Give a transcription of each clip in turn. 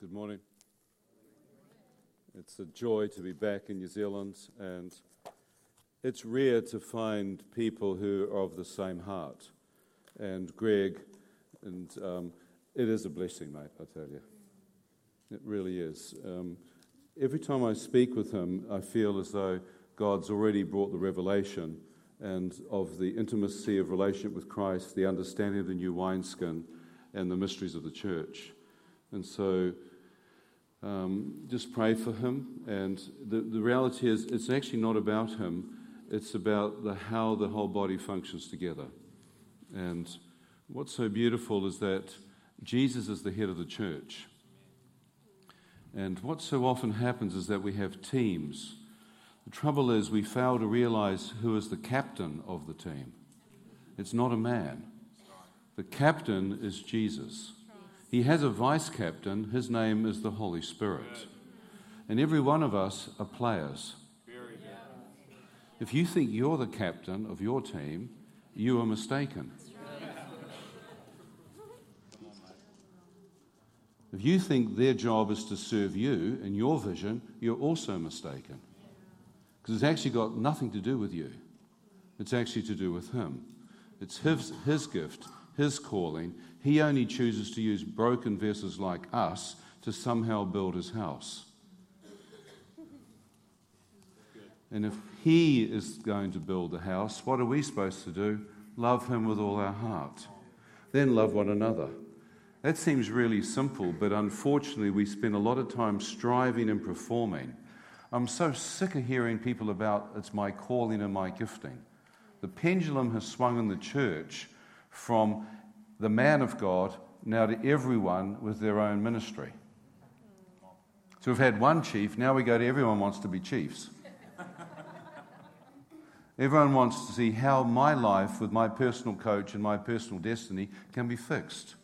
Good morning. It's a joy to be back in New Zealand, and it's rare to find people who are of the same heart. And Greg, and um, it is a blessing, mate, I tell you. It really is. Um, every time I speak with him, I feel as though God's already brought the revelation and of the intimacy of relationship with Christ, the understanding of the new wineskin, and the mysteries of the church. And so um, just pray for him. And the, the reality is, it's actually not about him, it's about the, how the whole body functions together. And what's so beautiful is that Jesus is the head of the church. And what so often happens is that we have teams. The trouble is, we fail to realize who is the captain of the team. It's not a man, the captain is Jesus. He has a vice captain. His name is the Holy Spirit. And every one of us are players. If you think you're the captain of your team, you are mistaken. If you think their job is to serve you and your vision, you're also mistaken. Because it's actually got nothing to do with you, it's actually to do with Him. It's His, his gift, His calling, he only chooses to use broken vessels like us to somehow build his house. And if he is going to build the house, what are we supposed to do? Love him with all our heart. Then love one another. That seems really simple, but unfortunately, we spend a lot of time striving and performing. I'm so sick of hearing people about it's my calling and my gifting. The pendulum has swung in the church from the man of God now to everyone with their own ministry. So we've had one chief, now we go to everyone wants to be chiefs. Everyone wants to see how my life with my personal coach and my personal destiny can be fixed.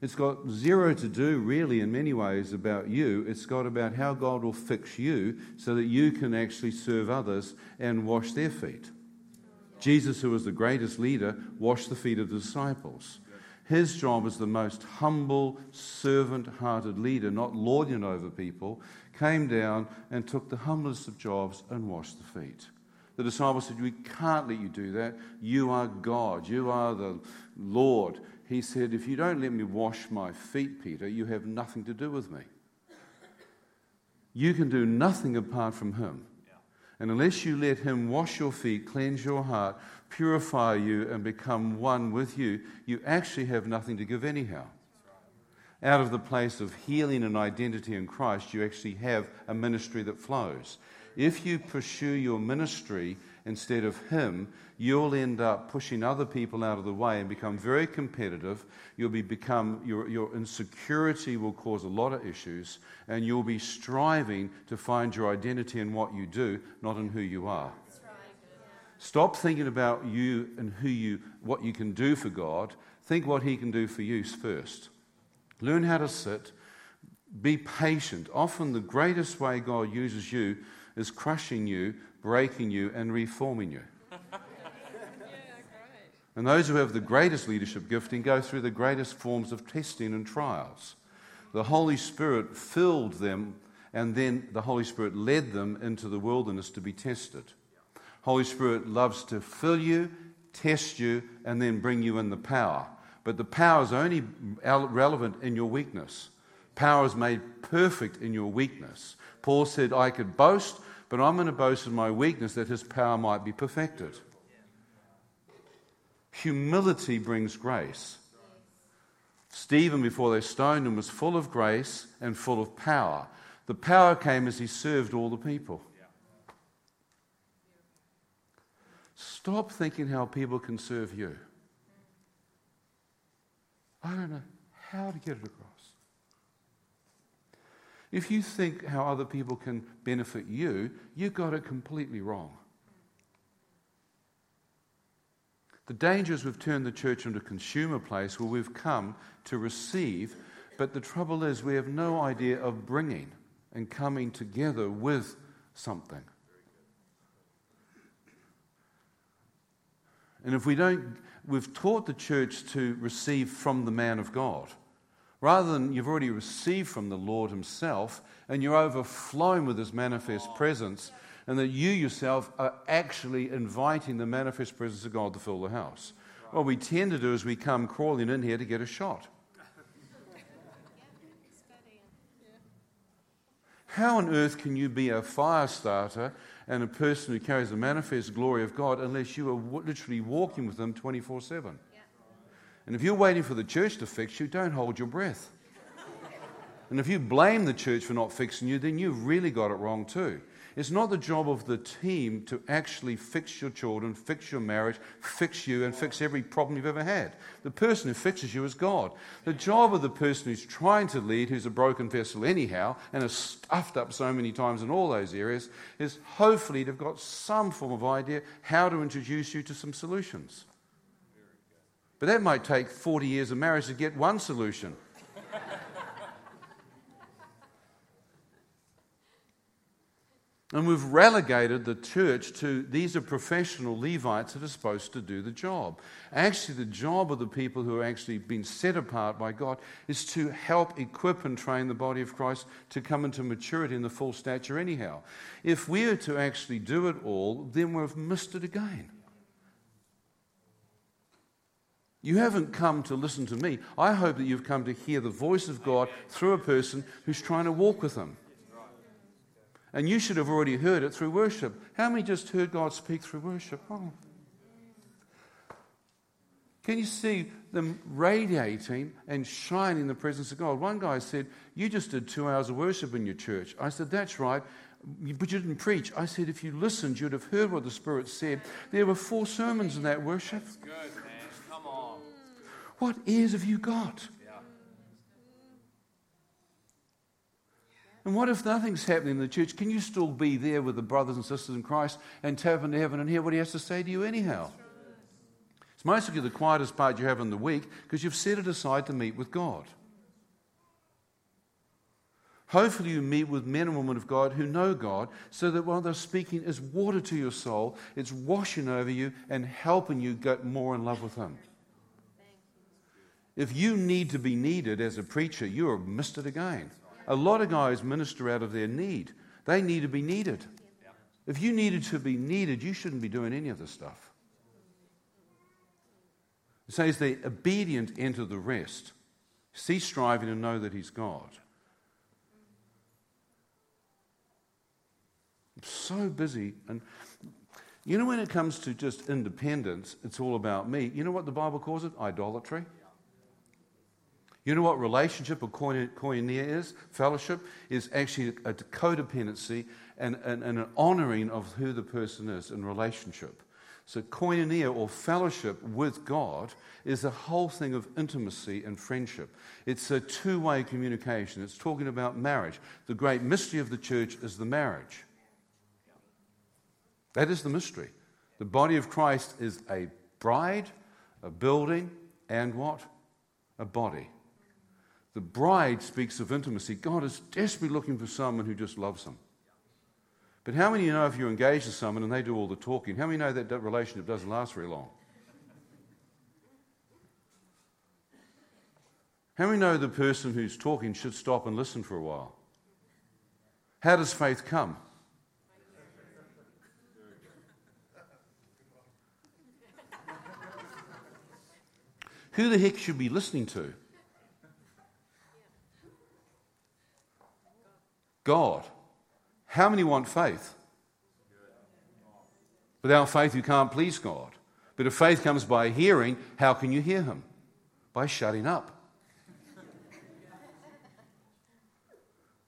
It's got zero to do, really, in many ways, about you. It's got about how God will fix you so that you can actually serve others and wash their feet. Jesus, who was the greatest leader, washed the feet of the disciples. His job as the most humble, servant hearted leader, not lording over people, came down and took the humblest of jobs and washed the feet. The disciples said, We can't let you do that. You are God. You are the Lord. He said, If you don't let me wash my feet, Peter, you have nothing to do with me. You can do nothing apart from Him. And unless you let Him wash your feet, cleanse your heart, purify you, and become one with you, you actually have nothing to give anyhow. Out of the place of healing and identity in Christ, you actually have a ministry that flows. If you pursue your ministry instead of Him, you'll end up pushing other people out of the way and become very competitive. You'll be become, your, your insecurity will cause a lot of issues, and you'll be striving to find your identity in what you do, not in who you are. Stop thinking about you and who you, what you can do for God. Think what He can do for you first. Learn how to sit. Be patient. Often, the greatest way God uses you is crushing you, breaking you, and reforming you. And those who have the greatest leadership gifting go through the greatest forms of testing and trials. The Holy Spirit filled them, and then the Holy Spirit led them into the wilderness to be tested. Holy Spirit loves to fill you, test you, and then bring you in the power. But the power is only relevant in your weakness. Power is made perfect in your weakness. Paul said, I could boast, but I'm going to boast in my weakness that his power might be perfected. Humility brings grace. Stephen, before they stoned him, was full of grace and full of power. The power came as he served all the people. Stop thinking how people can serve you. I don't know how to get it across. If you think how other people can benefit you, you got it completely wrong. The danger is we've turned the church into a consumer place where we've come to receive, but the trouble is we have no idea of bringing and coming together with something. And if we don't, we've taught the church to receive from the man of God. Rather than you've already received from the Lord Himself and you're overflowing with His manifest presence, and that you yourself are actually inviting the manifest presence of God to fill the house. What we tend to do is we come crawling in here to get a shot. How on earth can you be a fire starter and a person who carries the manifest glory of God unless you are literally walking with Him 24 7? And if you're waiting for the church to fix you, don't hold your breath. and if you blame the church for not fixing you, then you've really got it wrong too. It's not the job of the team to actually fix your children, fix your marriage, fix you, and fix every problem you've ever had. The person who fixes you is God. The job of the person who's trying to lead, who's a broken vessel anyhow, and is stuffed up so many times in all those areas, is hopefully they've got some form of idea how to introduce you to some solutions. But that might take 40 years of marriage to get one solution. And we've relegated the church to these are professional Levites that are supposed to do the job. Actually, the job of the people who are actually been set apart by God is to help equip and train the body of Christ to come into maturity in the full stature, anyhow. If we are to actually do it all, then we've missed it again. You haven't come to listen to me. I hope that you've come to hear the voice of God through a person who's trying to walk with Him. And you should have already heard it through worship. How many just heard God speak through worship? Oh. Can you see them radiating and shining in the presence of God? One guy said, You just did two hours of worship in your church. I said, That's right, but you didn't preach. I said, If you listened, you'd have heard what the Spirit said. There were four sermons in that worship. Come on. What ears have you got? And what if nothing's happening in the church? Can you still be there with the brothers and sisters in Christ and tap into heaven and hear what he has to say to you anyhow? It's mostly the quietest part you have in the week because you've set it aside to meet with God. Hopefully, you meet with men and women of God who know God so that while they're speaking is water to your soul, it's washing over you and helping you get more in love with Him. If you need to be needed as a preacher, you have missed it again. A lot of guys minister out of their need. They need to be needed. If you needed to be needed, you shouldn't be doing any of this stuff. It says the obedient enter the rest. Cease striving and know that He's God. I'm so busy. And you know, when it comes to just independence, it's all about me. You know what the Bible calls it? Idolatry. You know what relationship or koinonia is? Fellowship is actually a codependency and, and, and, an honoring of who the person is in relationship. So, koinonia or fellowship with God is a whole thing of intimacy and friendship. It's a two way communication. It's talking about marriage. The great mystery of the church is the marriage. That is the mystery. The body of Christ is a bride, a building, and what? A body. The bride speaks of intimacy. God is desperately looking for someone who just loves him. But how many you know if you're engaged with someone and they do all the talking, how many know that, that relationship doesn't last very long? How many know the person who's talking should stop and listen for a while? How does faith come? Who the heck should be listening to? God. How many want faith? Without faith, you can't please God. But if faith comes by hearing, how can you hear Him? By shutting up.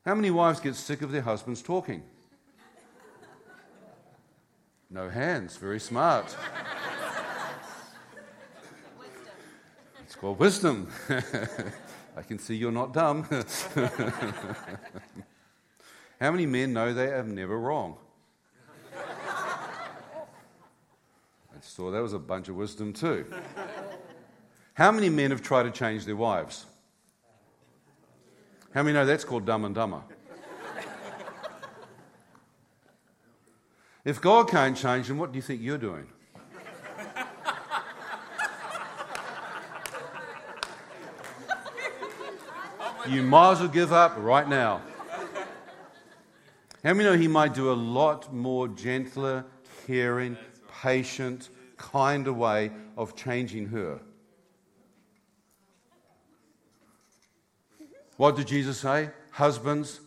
How many wives get sick of their husbands talking? No hands. Very smart. It's called wisdom. I can see you're not dumb. How many men know they are never wrong? I saw that was a bunch of wisdom too. How many men have tried to change their wives? How many know that's called dumb and dumber? If God can't change them, what do you think you're doing? you might as well give up right now. How many know he might do a lot more gentler, caring, patient, kinder way of changing her? What did Jesus say? Husbands.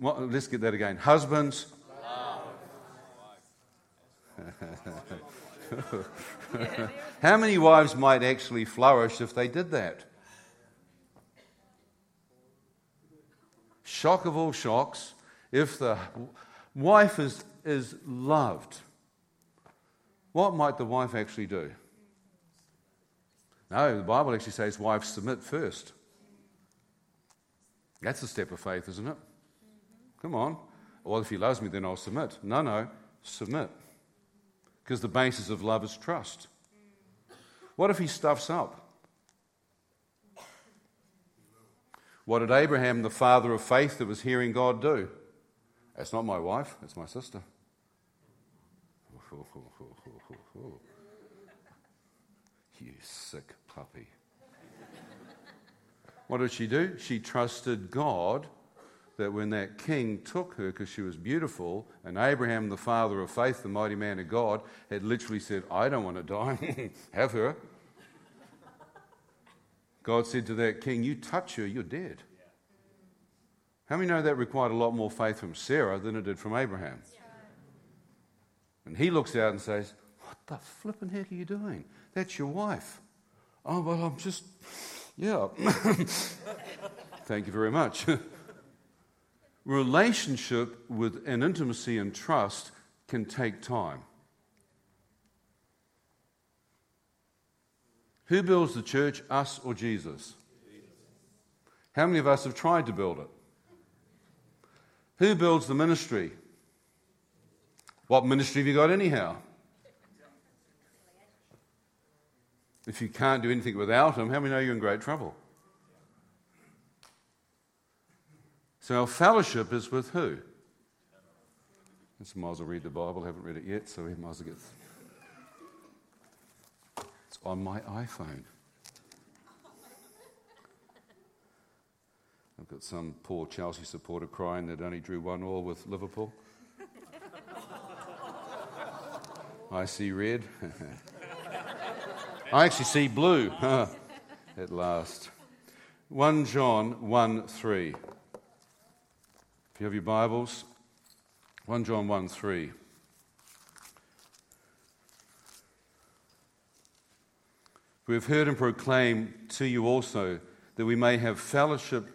Let's get that again. Husbands. How many wives might actually flourish if they did that? Shock of all shocks, if the wife is, is loved, what might the wife actually do? No, the Bible actually says wives submit first. That's a step of faith, isn't it? Come on. Well, if he loves me, then I'll submit. No, no, submit. Because the basis of love is trust. What if he stuffs up? What did Abraham, the father of faith that was hearing God, do? That's not my wife, that's my sister. You sick puppy. What did she do? She trusted God that when that king took her because she was beautiful, and Abraham, the father of faith, the mighty man of God, had literally said, I don't want to die, have her. God said to that king, You touch her, you're dead. How many know that required a lot more faith from Sarah than it did from Abraham? And he looks out and says, What the flipping heck are you doing? That's your wife. Oh, well, I'm just, yeah. Thank you very much. Relationship with an intimacy and trust can take time. Who builds the church, us or Jesus? How many of us have tried to build it? Who builds the ministry? What ministry have you got, anyhow? If you can't do anything without him, how many know you're in great trouble? So our fellowship is with who? Let's might as well read the Bible. I haven't read it yet, so we might as well get. On my iPhone. I've got some poor Chelsea supporter crying that only drew one all with Liverpool. I see red. I actually see blue at last. 1 John 1 3. If you have your Bibles, 1 John 1 3. We have heard and proclaimed to you also that we may have fellowship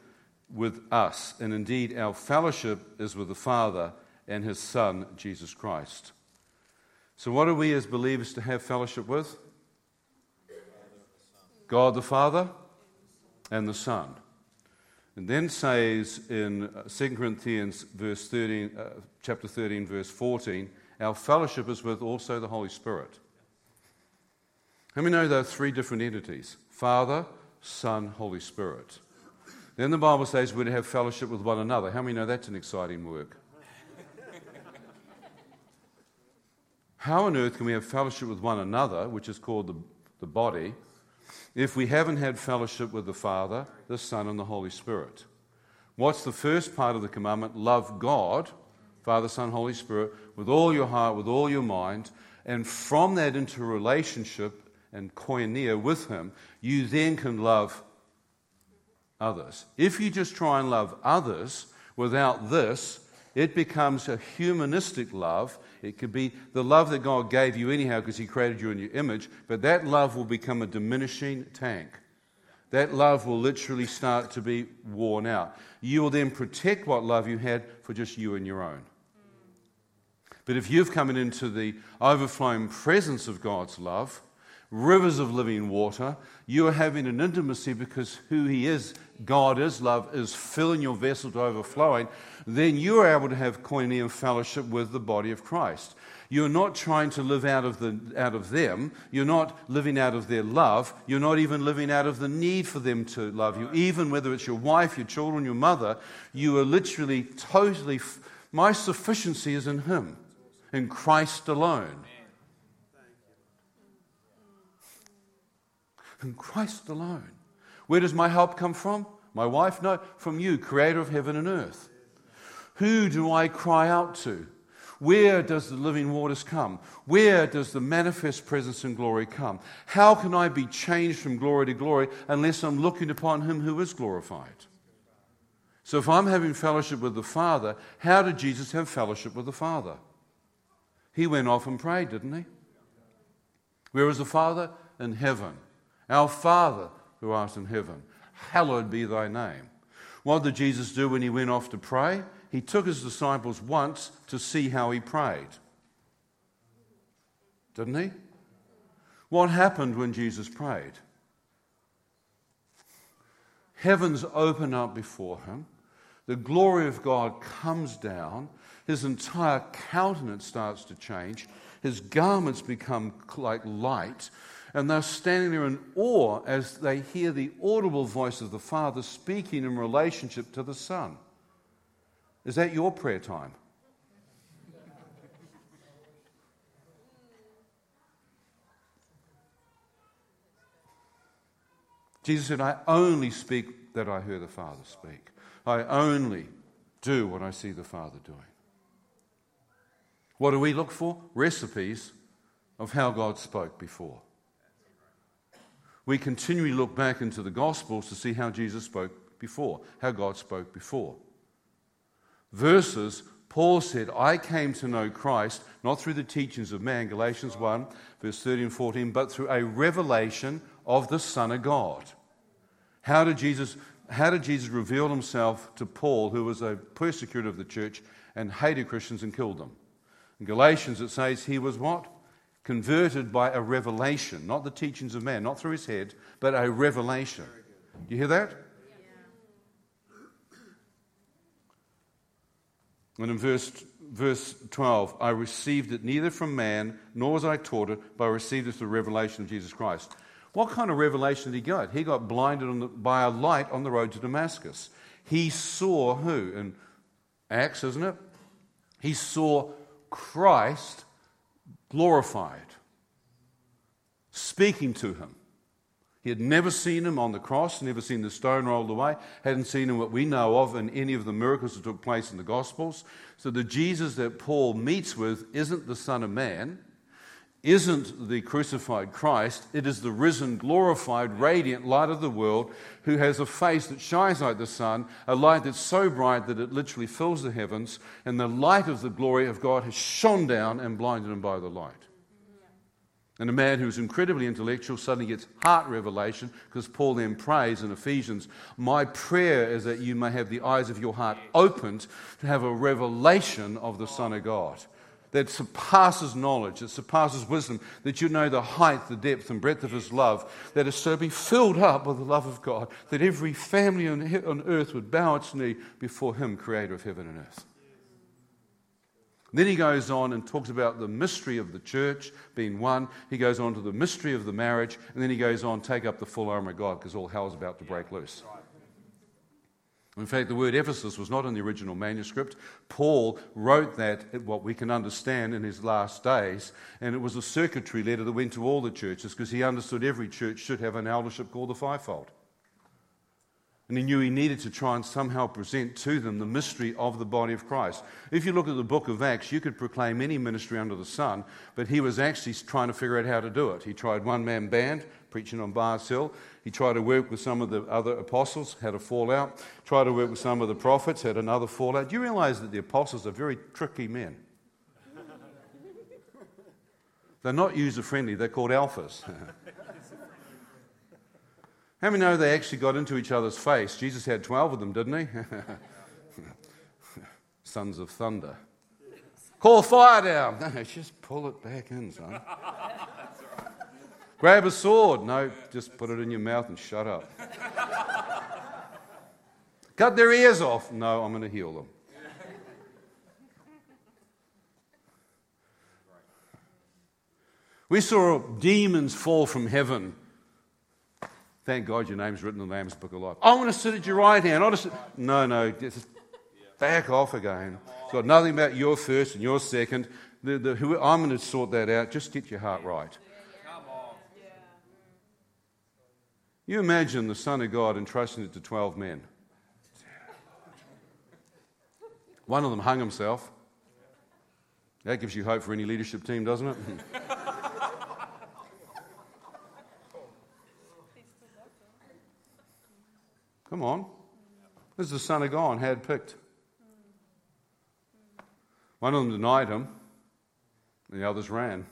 with us, and indeed our fellowship is with the Father and His Son, Jesus Christ. So, what are we as believers to have fellowship with? God the Father and the Son. And then says in 2 Corinthians verse 13, uh, chapter 13, verse 14, our fellowship is with also the Holy Spirit. How many know there are three different entities? Father, Son, Holy Spirit. Then the Bible says we're to have fellowship with one another. How many know that's an exciting work? How on earth can we have fellowship with one another, which is called the, the body, if we haven't had fellowship with the Father, the Son, and the Holy Spirit. What's the first part of the commandment? Love God, Father, Son, Holy Spirit, with all your heart, with all your mind, and from that into relationship and koinonia with Him, you then can love others. If you just try and love others without this, it becomes a humanistic love. It could be the love that God gave you anyhow because He created you in your image, but that love will become a diminishing tank. That love will literally start to be worn out. You will then protect what love you had for just you and your own. But if you've come into the overflowing presence of God's love, rivers of living water, you are having an intimacy because who He is God is love, is filling your vessel to overflowing, then you are able to have koinonia and fellowship with the body of Christ. You're not trying to live out of, the, out of them. You're not living out of their love. You're not even living out of the need for them to love you. Even whether it's your wife, your children, your mother, you are literally totally. My sufficiency is in Him, in Christ alone. In Christ alone. Where does my help come from? My wife? No, from you, creator of heaven and earth. Who do I cry out to? Where does the living waters come? Where does the manifest presence and glory come? How can I be changed from glory to glory unless I'm looking upon Him who is glorified? So, if I'm having fellowship with the Father, how did Jesus have fellowship with the Father? He went off and prayed, didn't he? Where is the Father? In heaven. Our Father who art in heaven, hallowed be thy name. What did Jesus do when he went off to pray? he took his disciples once to see how he prayed. Didn't he? What happened when Jesus prayed? Heavens open up before him. The glory of God comes down. His entire countenance starts to change. His garments become like light. And they're standing there in awe as they hear the audible voice of the Father speaking in relationship to the Son. Is that your prayer time? Jesus said, I only speak that I hear the Father speak. I only do what I see the Father doing. What do we look for? Recipes of how God spoke before. We continually look back into the Gospels to see how Jesus spoke before, how God spoke before verses, Paul said, I came to know Christ not through the teachings of man, Galatians 1, verse 13 and 14, but through a revelation of the Son of God. How did Jesus, how did Jesus reveal himself to Paul, who was a persecutor of the church and hated Christians and killed them? In Galatians, it says he was what? Converted by a revelation, not the teachings of man, not through his head, but a revelation. Do you hear that? And in verse, verse 12, I received it neither from man, nor was I taught it, but I received it through the revelation of Jesus Christ. What kind of revelation did he get? He got blinded the, by a light on the road to Damascus. He saw who? In Acts, isn't it? He saw Christ glorified, speaking to him. He had never seen him on the cross, never seen the stone rolled away, hadn't seen him what we know of in any of the miracles that took place in the Gospels. So the Jesus that Paul meets with isn't the Son of Man, isn't the crucified Christ, it is the risen, glorified, radiant light of the world who has a face that shines like the sun, a light that's so bright that it literally fills the heavens, and the light of the glory of God has shone down and blinded him by the light. And a man who's incredibly intellectual suddenly gets heart revelation because Paul then prays in Ephesians, My prayer is that you may have the eyes of your heart opened to have a revelation of the Son of God that surpasses knowledge, that surpasses wisdom, that you know the height, the depth, and breadth of His love, that is so be filled up with the love of God that every family on earth would bow its knee before Him, Creator of heaven and earth. Then he goes on and talks about the mystery of the church being one. He goes on to the mystery of the marriage, and then he goes on, take up the full armor of God because all hell's about to break loose. In fact, the word Ephesus was not in the original manuscript. Paul wrote that, what we can understand, in his last days, and it was a circuitry letter that went to all the churches because he understood every church should have an eldership called the fivefold. And he knew he needed to try and somehow present to them the mystery of the body of Christ. If you look at the book of Acts, you could proclaim any ministry under the sun, but he was actually trying to figure out how to do it. He tried one man band, preaching on Mars Hill. He tried to work with some of the other apostles, had a fallout. Tried to work with some of the prophets, had another fallout. Do you realize that the apostles are very tricky men? They're not user friendly, they're called alphas. How many know they actually got into each other's face? Jesus had 12 of them, didn't he? Sons of thunder. Call fire down. No, just pull it back in, son. Grab a sword. No, just put it in your mouth and shut up. Cut their ears off. No, I'm going to heal them. We saw demons fall from heaven Thank God your name's written in the Lamb's Book of Life. I want to sit at your right hand. I sit. No, no, just back off again. It's got nothing about your first and your second. The, the, I'm going to sort that out. Just get your heart right. You imagine the Son of God entrusting it to 12 men. One of them hung himself. That gives you hope for any leadership team, doesn't it? Come on. This is the Son of God, had picked. One of them denied him, and the others ran.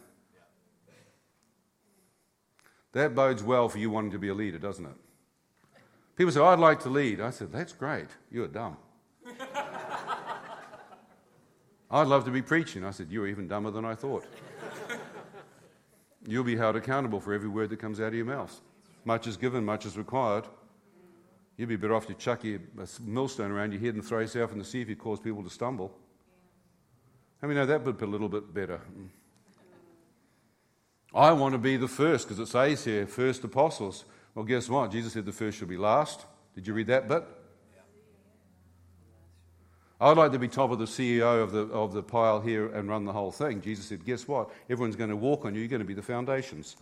That bodes well for you wanting to be a leader, doesn't it? People say, oh, I'd like to lead. I said, That's great. You're dumb. I'd love to be preaching. I said, You're even dumber than I thought. You'll be held accountable for every word that comes out of your mouth. Much is given, much is required. You'd be better off to chuck a millstone around your head and throw yourself in the sea if you cause people to stumble. I mean, know that would be a little bit better? Mm. I want to be the first because it says here, first apostles. Well, guess what? Jesus said the first shall be last. Did you read that bit? I'd like to be top of the CEO of the, of the pile here and run the whole thing. Jesus said, Guess what? Everyone's going to walk on you. You're going to be the foundations.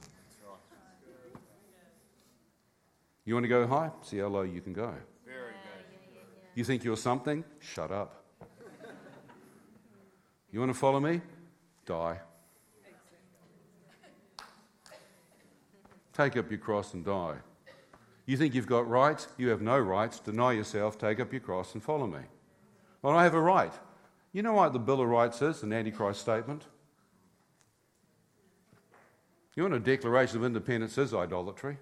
You want to go high? See how low you can go. Very good. You think you're something? Shut up. You want to follow me? Die. Take up your cross and die. You think you've got rights? You have no rights. Deny yourself, take up your cross, and follow me. Well, I have a right. You know what the Bill of Rights is, an Antichrist statement? You want a Declaration of Independence is idolatry.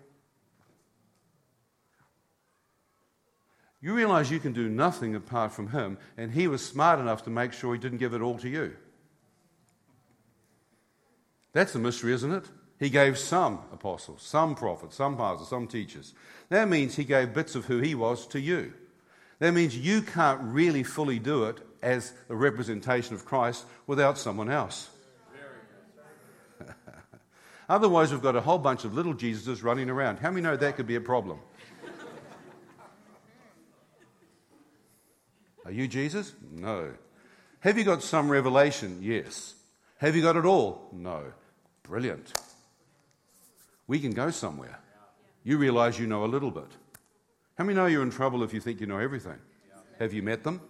You realize you can do nothing apart from Him, and He was smart enough to make sure He didn't give it all to you. That's a mystery, isn't it? He gave some apostles, some prophets, some pastors, some teachers. That means He gave bits of who He was to you. That means you can't really fully do it as a representation of Christ without someone else. Otherwise, we've got a whole bunch of little Jesuses running around. How many know that could be a problem? Are you Jesus? No. Have you got some revelation? Yes. Have you got it all? No. Brilliant. We can go somewhere. You realize you know a little bit. How many know you're in trouble if you think you know everything? Have you met them?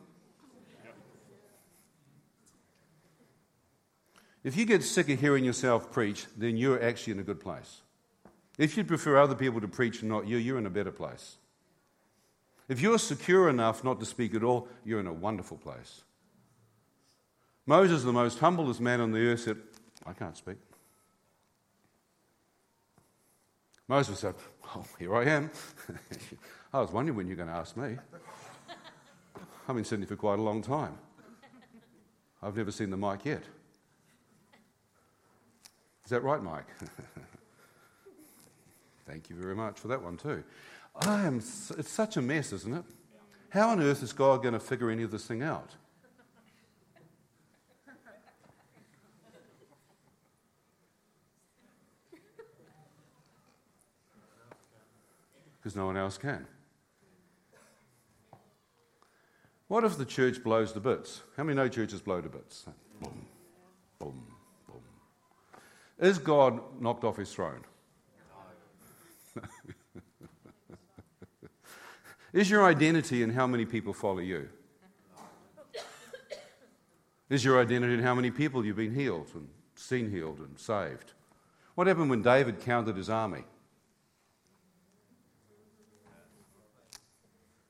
If you get sick of hearing yourself preach, then you're actually in a good place. If you prefer other people to preach and not you, you're in a better place. If you're secure enough not to speak at all, you're in a wonderful place. Moses, the most humblest man on the earth, said, I can't speak. Moses said, Oh, here I am. I was wondering when you're going to ask me. I've been sitting here for quite a long time. I've never seen the mic yet. Is that right, Mike? Thank you very much for that one, too. I am, it's such a mess, isn't it? How on earth is God going to figure any of this thing out? Because no one else can. What if the church blows to bits? How many know churches blow to bits? Boom, boom, boom. Is God knocked off his throne? Is your identity in how many people follow you? Is your identity in how many people you've been healed and seen healed and saved? What happened when David counted his army?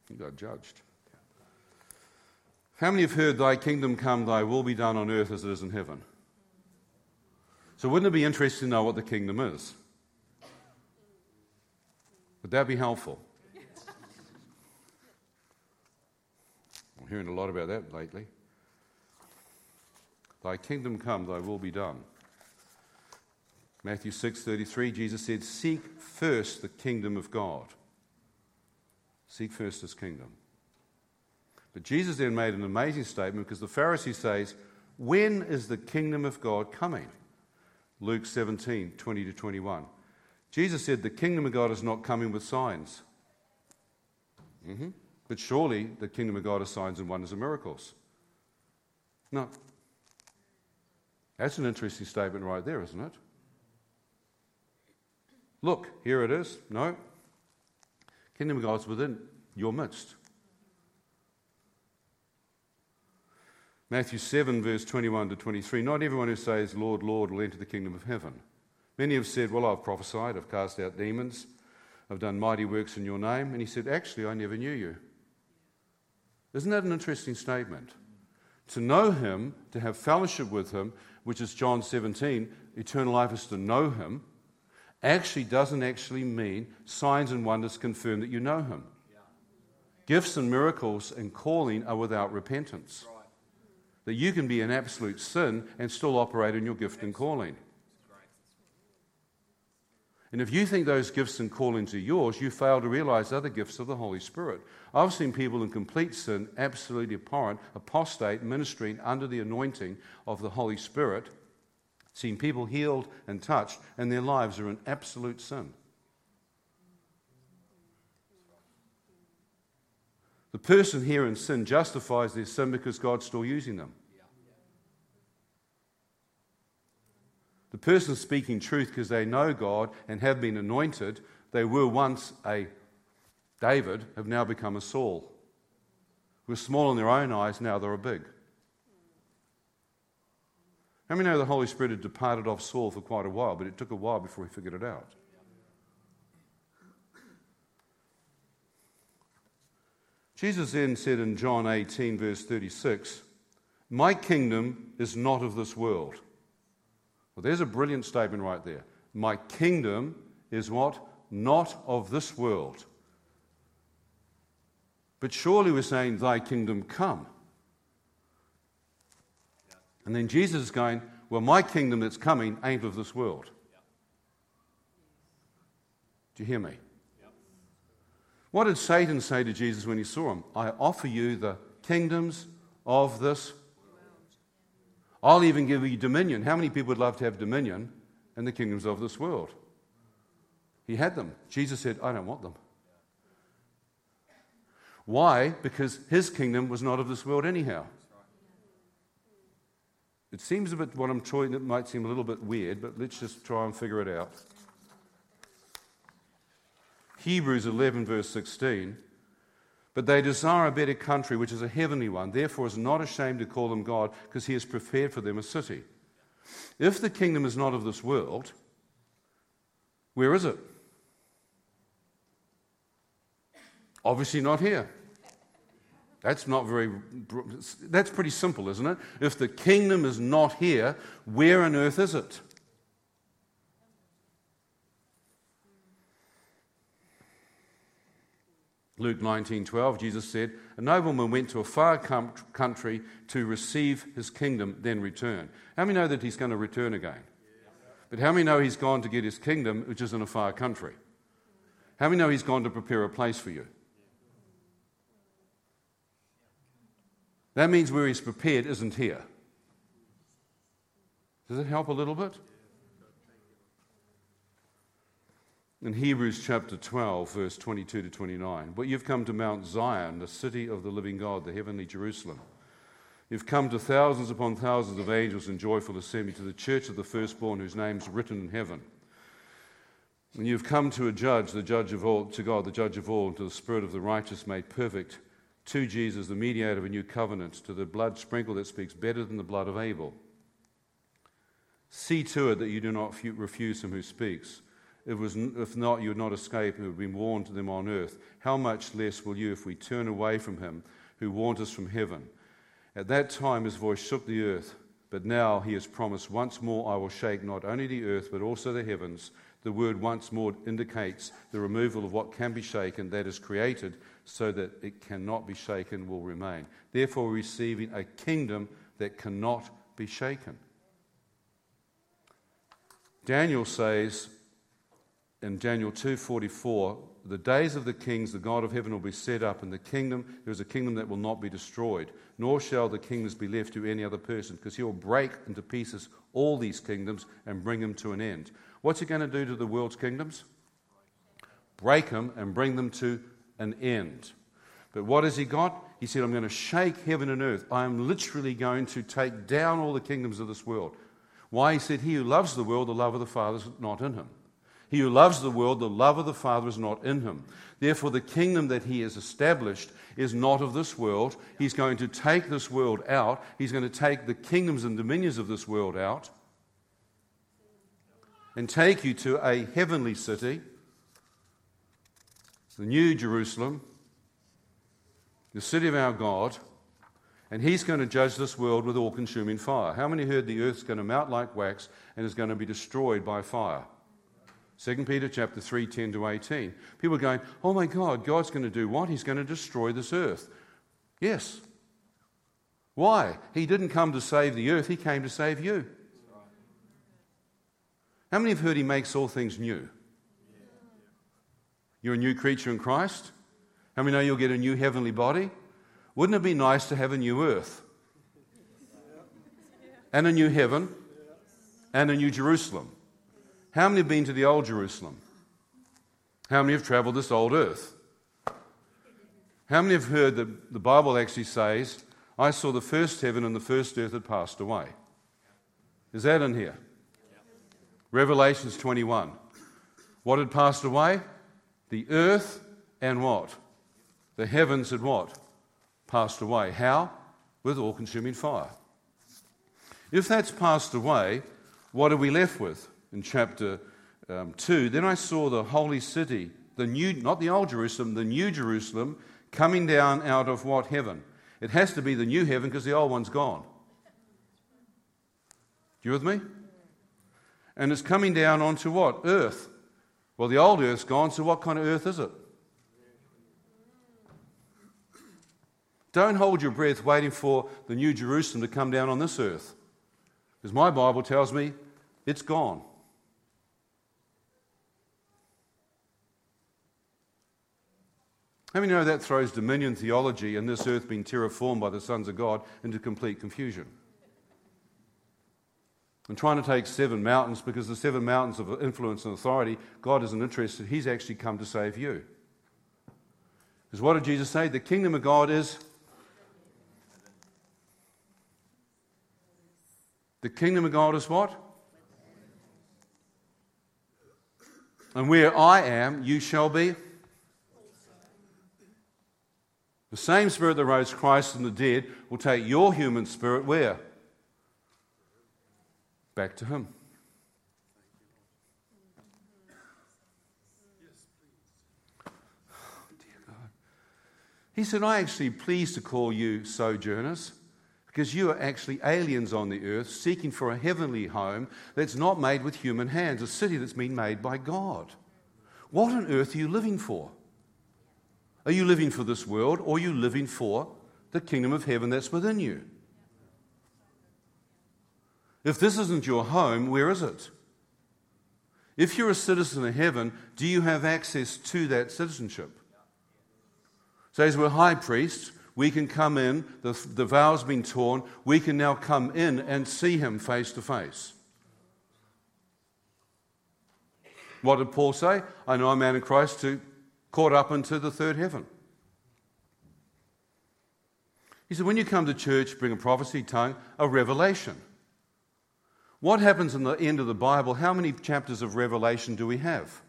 He got judged. How many have heard, Thy kingdom come, Thy will be done on earth as it is in heaven? So, wouldn't it be interesting to know what the kingdom is? Would that be helpful? I'm hearing a lot about that lately. Thy kingdom come, thy will be done. Matthew 6:33 Jesus said, "Seek first the kingdom of God." Seek first his kingdom. But Jesus then made an amazing statement because the Pharisee says, When is the kingdom of God coming? Luke 17, 20 to 21. Jesus said, The kingdom of God is not coming with signs. Mm-hmm. But surely the kingdom of God is signs and wonders and miracles. No. That's an interesting statement right there, isn't it? Look, here it is. No. Kingdom of God's within your midst. Matthew 7, verse 21 to 23. Not everyone who says, Lord, Lord, will enter the kingdom of heaven. Many have said, Well, I've prophesied, I've cast out demons, I've done mighty works in your name. And he said, Actually, I never knew you. Isn't that an interesting statement? To know him, to have fellowship with him, which is John 17, eternal life is to know him, actually doesn't actually mean signs and wonders confirm that you know him. Gifts and miracles and calling are without repentance. That you can be in absolute sin and still operate in your gift and calling. And if you think those gifts and callings are yours, you fail to realize other gifts of the Holy Spirit. I've seen people in complete sin, absolutely abhorrent, apostate, ministering under the anointing of the Holy Spirit, seen people healed and touched, and their lives are in absolute sin. The person here in sin justifies their sin because God's still using them. The person speaking truth because they know God and have been anointed, they were once a David, have now become a Saul. Were small in their own eyes, now they're big. How many know the Holy Spirit had departed off Saul for quite a while, but it took a while before he figured it out? Jesus then said in John 18, verse 36, My kingdom is not of this world. Well, there's a brilliant statement right there. My kingdom is what? Not of this world. But surely we're saying, Thy kingdom come. And then Jesus is going, Well, my kingdom that's coming ain't of this world. Do you hear me? What did Satan say to Jesus when he saw him? I offer you the kingdoms of this world. I'll even give you dominion. How many people would love to have dominion in the kingdoms of this world? He had them. Jesus said, I don't want them. Why? Because his kingdom was not of this world anyhow. It seems a bit what I'm trying, it might seem a little bit weird, but let's just try and figure it out. Hebrews 11, verse 16 but they desire a better country, which is a heavenly one. Therefore, is not ashamed to call them God, because he has prepared for them a city. If the kingdom is not of this world, where is it? Obviously, not here. That's not very, that's pretty simple, isn't it? If the kingdom is not here, where on earth is it? Luke 19:12 Jesus said, "A nobleman went to a far country to receive his kingdom, then return." How many know that he's going to return again? But how many know he's gone to get his kingdom, which is in a far country? How many know he's gone to prepare a place for you? That means where he's prepared isn't here. Does it help a little bit? in Hebrews chapter 12, verse 22 to 29. But you've come to Mount Zion, the city of the living God, the heavenly Jerusalem. You've come to thousands upon thousands of angels in joyful assembly, to the church of the firstborn whose name's written in heaven. And you've come to a judge, the judge of all, to God, the judge of all, and to the spirit of the righteous made perfect, to Jesus, the mediator of a new covenant, to the blood sprinkled that speaks better than the blood of Abel. See to it that you do not refuse him who speaks. If not, you would not escape and would be warned to them on earth. How much less will you if we turn away from him who warned us from heaven? At that time his voice shook the earth, but now he has promised, Once more I will shake not only the earth, but also the heavens. The word once more indicates the removal of what can be shaken, that is created, so that it cannot be shaken will remain. Therefore, receiving a kingdom that cannot be shaken. Daniel says, in Daniel 2:44, the days of the kings, the God of heaven will be set up, and the kingdom, there is a kingdom that will not be destroyed, nor shall the kingdoms be left to any other person, because he will break into pieces all these kingdoms and bring them to an end. What's he going to do to the world's kingdoms? Break them and bring them to an end. But what has he got? He said, I'm going to shake heaven and earth. I am literally going to take down all the kingdoms of this world. Why? He said, He who loves the world, the love of the Father is not in him. He who loves the world, the love of the Father is not in him. Therefore, the kingdom that he has established is not of this world. He's going to take this world out. He's going to take the kingdoms and dominions of this world out and take you to a heavenly city, the New Jerusalem, the city of our God, and he's going to judge this world with all consuming fire. How many heard the earth's going to melt like wax and is going to be destroyed by fire? 2 Peter chapter 3, 10 to 18. People are going, oh my God, God's going to do what? He's going to destroy this earth. Yes. Why? He didn't come to save the earth, He came to save you. How many have heard He makes all things new? You're a new creature in Christ? How many know you'll get a new heavenly body? Wouldn't it be nice to have a new earth? And a new heaven? And a new Jerusalem? How many have been to the old Jerusalem? How many have traveled this old earth? How many have heard that the Bible actually says, I saw the first heaven and the first earth had passed away? Is that in here? Revelations 21. What had passed away? The earth and what? The heavens had what? Passed away. How? With all consuming fire. If that's passed away, what are we left with? in chapter um, 2, then I saw the holy city, the new, not the old Jerusalem, the new Jerusalem, coming down out of what heaven? It has to be the new heaven because the old one's gone. You with me? And it's coming down onto what? Earth. Well, the old earth's gone, so what kind of earth is it? Don't hold your breath waiting for the new Jerusalem to come down on this earth. Because my Bible tells me it's gone. How many know that throws dominion theology and this earth being terraformed by the sons of God into complete confusion? And trying to take seven mountains because the seven mountains of influence and authority, God isn't interested. He's actually come to save you. Because what did Jesus say? The kingdom of God is. The kingdom of God is what? And where I am, you shall be. The same spirit that rose Christ from the dead will take your human spirit where? Back to Him. He said, I actually pleased to call you sojourners because you are actually aliens on the earth seeking for a heavenly home that's not made with human hands, a city that's been made by God. What on earth are you living for? Are you living for this world or are you living for the kingdom of heaven that's within you? If this isn't your home, where is it? If you're a citizen of heaven, do you have access to that citizenship? So, as we're high priests, we can come in, the, the veil's been torn, we can now come in and see him face to face. What did Paul say? I know a man in Christ who caught up into the third heaven. He said, when you come to church, bring a prophecy tongue, a revelation. What happens in the end of the Bible? How many chapters of revelation do we have?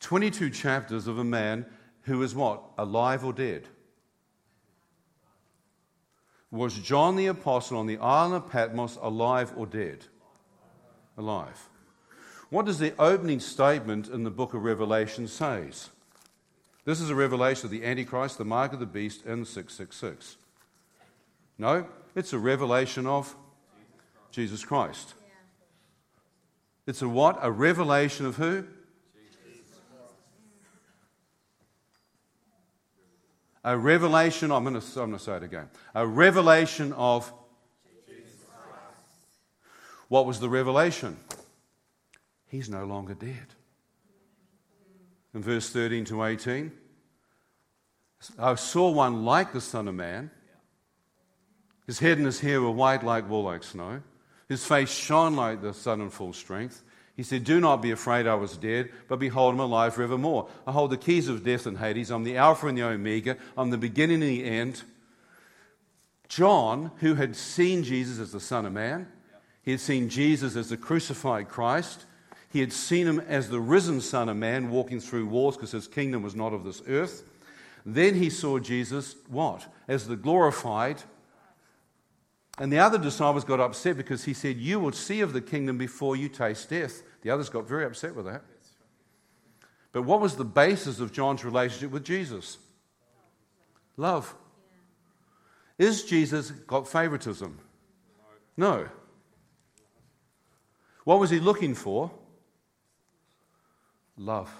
22 chapters of a man who is what? Alive or dead? Was John the Apostle on the island of Patmos alive or dead? Alive. What does the opening statement in the book of Revelation say? This is a revelation of the Antichrist, the mark of the beast, and the 666. No, it's a revelation of Jesus Christ. It's a what? A revelation of who? A revelation, I'm going, to, I'm going to say it again. A revelation of. What was the revelation? He's no longer dead. In verse 13 to 18, I saw one like the Son of Man. His head and his hair were white like wool, like snow. His face shone like the sun in full strength. He said, Do not be afraid, I was dead, but behold, I'm alive forevermore. I hold the keys of death and Hades. I'm the Alpha and the Omega. I'm the beginning and the end. John, who had seen Jesus as the Son of Man, he had seen Jesus as the crucified Christ, He had seen him as the risen Son of Man walking through walls because his kingdom was not of this earth. Then he saw Jesus, what? As the glorified. And the other disciples got upset because he said, You will see of the kingdom before you taste death. The others got very upset with that. But what was the basis of John's relationship with Jesus? Love. Is Jesus got favoritism? No. What was he looking for? Love.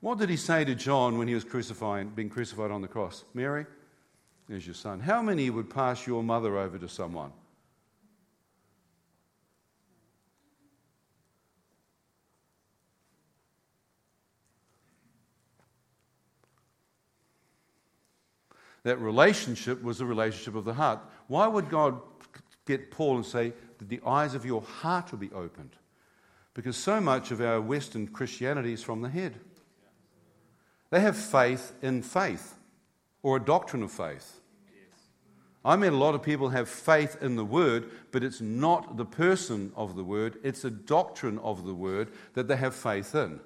What did he say to John when he was crucifying, being crucified on the cross? Mary, there's your son. How many would pass your mother over to someone? That relationship was the relationship of the heart. Why would God get Paul and say that the eyes of your heart will be opened? Because so much of our Western Christianity is from the head. They have faith in faith or a doctrine of faith. I met a lot of people have faith in the word, but it's not the person of the word, it's a doctrine of the word that they have faith in.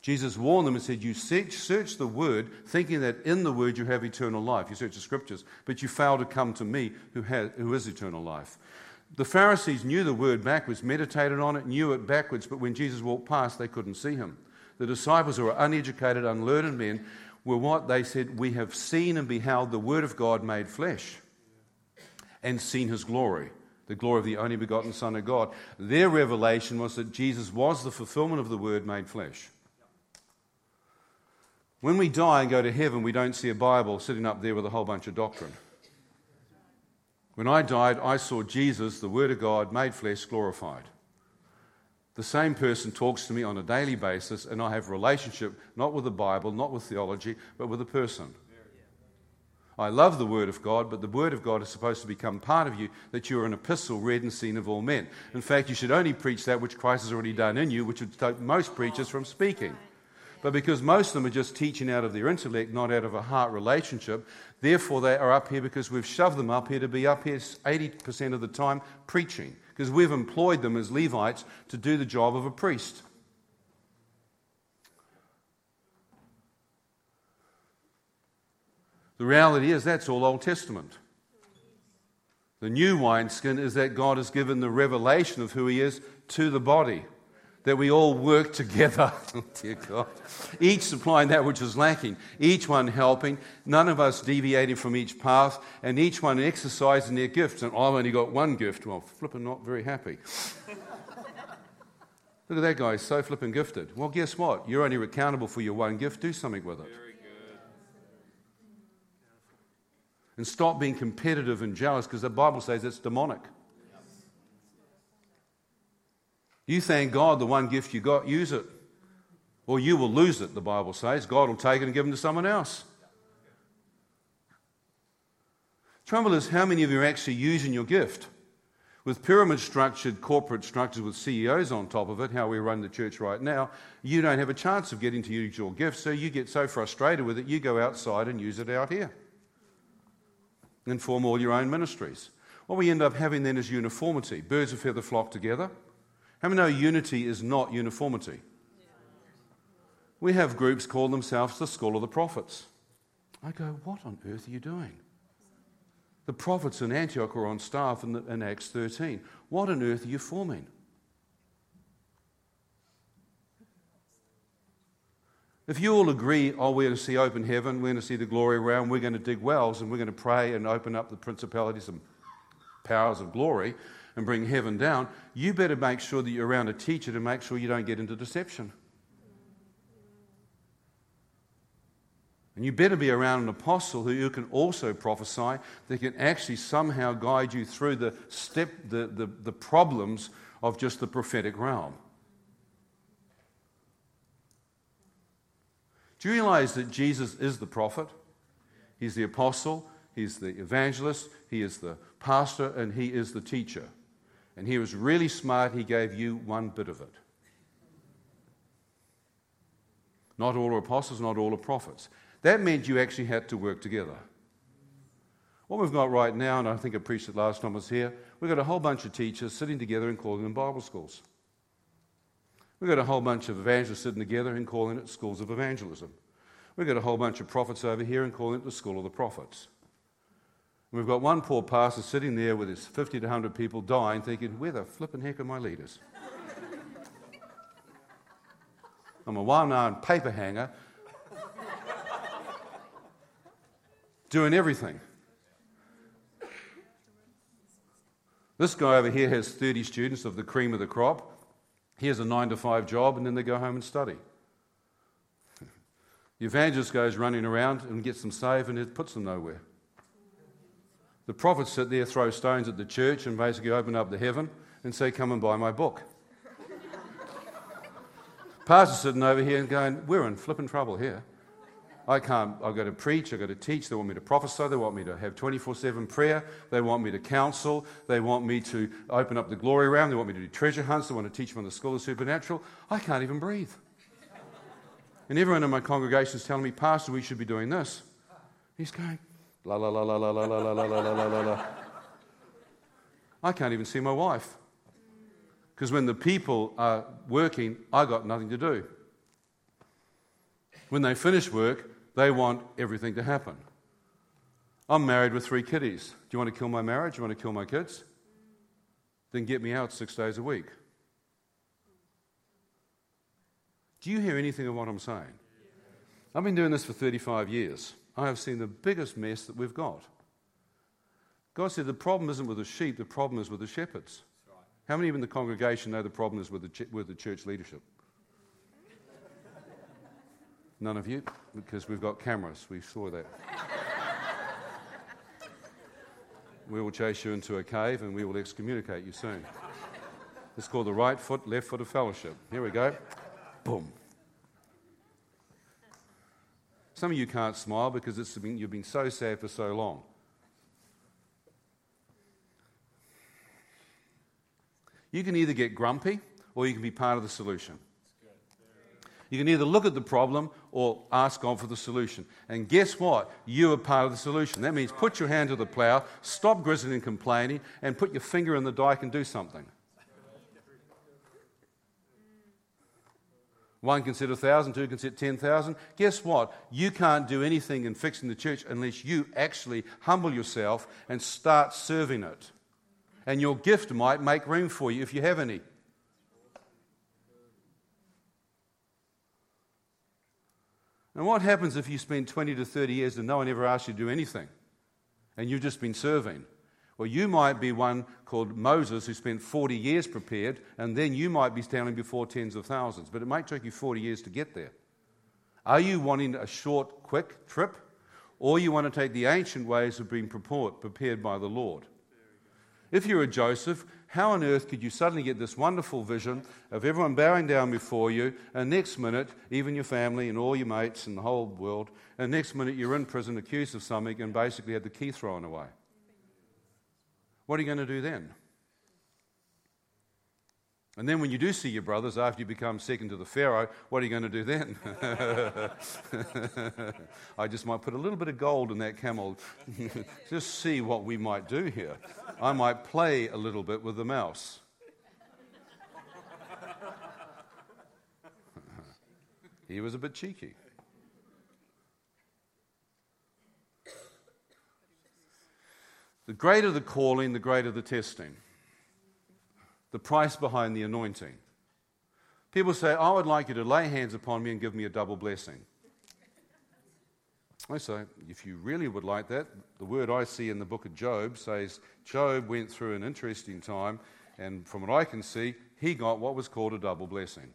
Jesus warned them and said, You search the word, thinking that in the word you have eternal life. You search the scriptures, but you fail to come to me who, has, who is eternal life. The Pharisees knew the word backwards, meditated on it, knew it backwards, but when Jesus walked past, they couldn't see him. The disciples, who were uneducated, unlearned men, were what they said, We have seen and beheld the Word of God made flesh and seen his glory, the glory of the only begotten Son of God. Their revelation was that Jesus was the fulfillment of the Word made flesh. When we die and go to heaven, we don't see a Bible sitting up there with a whole bunch of doctrine. When I died, I saw Jesus, the Word of God, made flesh, glorified the same person talks to me on a daily basis, and I have a relationship not with the Bible, not with theology, but with a person. I love the Word of God, but the Word of God is supposed to become part of you, that you are an epistle read and seen of all men. In fact, you should only preach that which Christ has already done in you, which would stop most preachers from speaking. But because most of them are just teaching out of their intellect, not out of a heart relationship, therefore they are up here because we've shoved them up here to be up here 80% of the time preaching because we've employed them as Levites to do the job of a priest. The reality is that's all Old Testament. The new wineskin is that God has given the revelation of who He is to the body that we all work together, oh, dear God, each supplying that which is lacking, each one helping, none of us deviating from each path, and each one exercising their gifts. And I've only got one gift. Well, flipping not very happy. Look at that guy, so flipping gifted. Well, guess what? You're only accountable for your one gift. Do something with it. And stop being competitive and jealous because the Bible says it's demonic. You thank God the one gift you got, use it. Or you will lose it, the Bible says. God will take it and give it to someone else. Trouble is, how many of you are actually using your gift? With pyramid structured corporate structures with CEOs on top of it, how we run the church right now, you don't have a chance of getting to use your gift, so you get so frustrated with it, you go outside and use it out here and form all your own ministries. What we end up having then is uniformity. Birds of feather flock together. How many know unity is not uniformity? We have groups call themselves the School of the Prophets. I go, what on earth are you doing? The prophets in Antioch were on staff in, the, in Acts 13. What on earth are you forming? If you all agree, oh, we're going to see open heaven, we're going to see the glory around, we're going to dig wells, and we're going to pray and open up the principalities and powers of glory, and bring heaven down, you better make sure that you're around a teacher to make sure you don't get into deception. And you better be around an apostle who can also prophesy, that can actually somehow guide you through the step, the, the, the problems of just the prophetic realm. Do you realize that Jesus is the prophet? He's the apostle, he's the evangelist, he is the pastor, and he is the teacher and he was really smart, he gave you one bit of it. Not all are apostles, not all are prophets. That meant you actually had to work together. What we've got right now, and I think I preached it last time I was here, we've got a whole bunch of teachers sitting together and calling them Bible schools. We've got a whole bunch of evangelists sitting together and calling it schools of evangelism. We've got a whole bunch of prophets over here and calling it the school of the prophets. And we've got one poor pastor sitting there with his 50 to 100 people dying, thinking, where the flipping heck are my leaders? I'm a one armed paper hanger doing everything. This guy over here has 30 students of the cream of the crop. He has a nine to five job, and then they go home and study. The evangelist goes running around and gets them saved, and it puts them nowhere. The prophets sit there, throw stones at the church, and basically open up the heaven and say, Come and buy my book. Pastor's sitting over here and going, We're in flipping trouble here. I can't, I've got to preach, I've got to teach, they want me to prophesy, they want me to have 24 7 prayer, they want me to counsel, they want me to open up the glory realm, they want me to do treasure hunts, they want to teach them on the school of supernatural. I can't even breathe. And everyone in my congregation is telling me, Pastor, we should be doing this. He's going, la la la la la la la la la la la la la. I can't even see my wife. Because when the people are working, I got nothing to do. When they finish work, they want everything to happen. I'm married with three kiddies. Do you want to kill my marriage? Do you want to kill my kids? Then get me out six days a week. Do you hear anything of what I'm saying? I've been doing this for 35 years. I have seen the biggest mess that we've got. God said the problem isn't with the sheep, the problem is with the shepherds. How many in the congregation know the problem is with the, ch- with the church leadership? None of you? Because we've got cameras. We saw that. we will chase you into a cave and we will excommunicate you soon. It's called the right foot, left foot of fellowship. Here we go. Boom. Some of you can't smile because it's been, you've been so sad for so long. You can either get grumpy or you can be part of the solution. You can either look at the problem or ask God for the solution. And guess what? You are part of the solution. That means put your hand to the plow, stop grizzling and complaining, and put your finger in the dike and do something. One can sit a thousand, two can sit ten thousand. Guess what? You can't do anything in fixing the church unless you actually humble yourself and start serving it. And your gift might make room for you if you have any. And what happens if you spend 20 to 30 years and no one ever asks you to do anything? And you've just been serving? Well, you might be one called Moses who spent 40 years prepared, and then you might be standing before tens of thousands. But it might take you 40 years to get there. Are you wanting a short, quick trip? Or you want to take the ancient ways of being prepared by the Lord? If you're a Joseph, how on earth could you suddenly get this wonderful vision of everyone bowing down before you, and next minute, even your family and all your mates and the whole world, and next minute you're in prison accused of something and basically had the key thrown away? What are you going to do then? And then when you do see your brothers after you become second to the Pharaoh, what are you going to do then? I just might put a little bit of gold in that camel. just see what we might do here. I might play a little bit with the mouse. he was a bit cheeky. The greater the calling, the greater the testing the price behind the anointing. People say, I would like you to lay hands upon me and give me a double blessing. I say, if you really would like that, the word I see in the book of Job says Job went through an interesting time, and from what I can see, he got what was called a double blessing.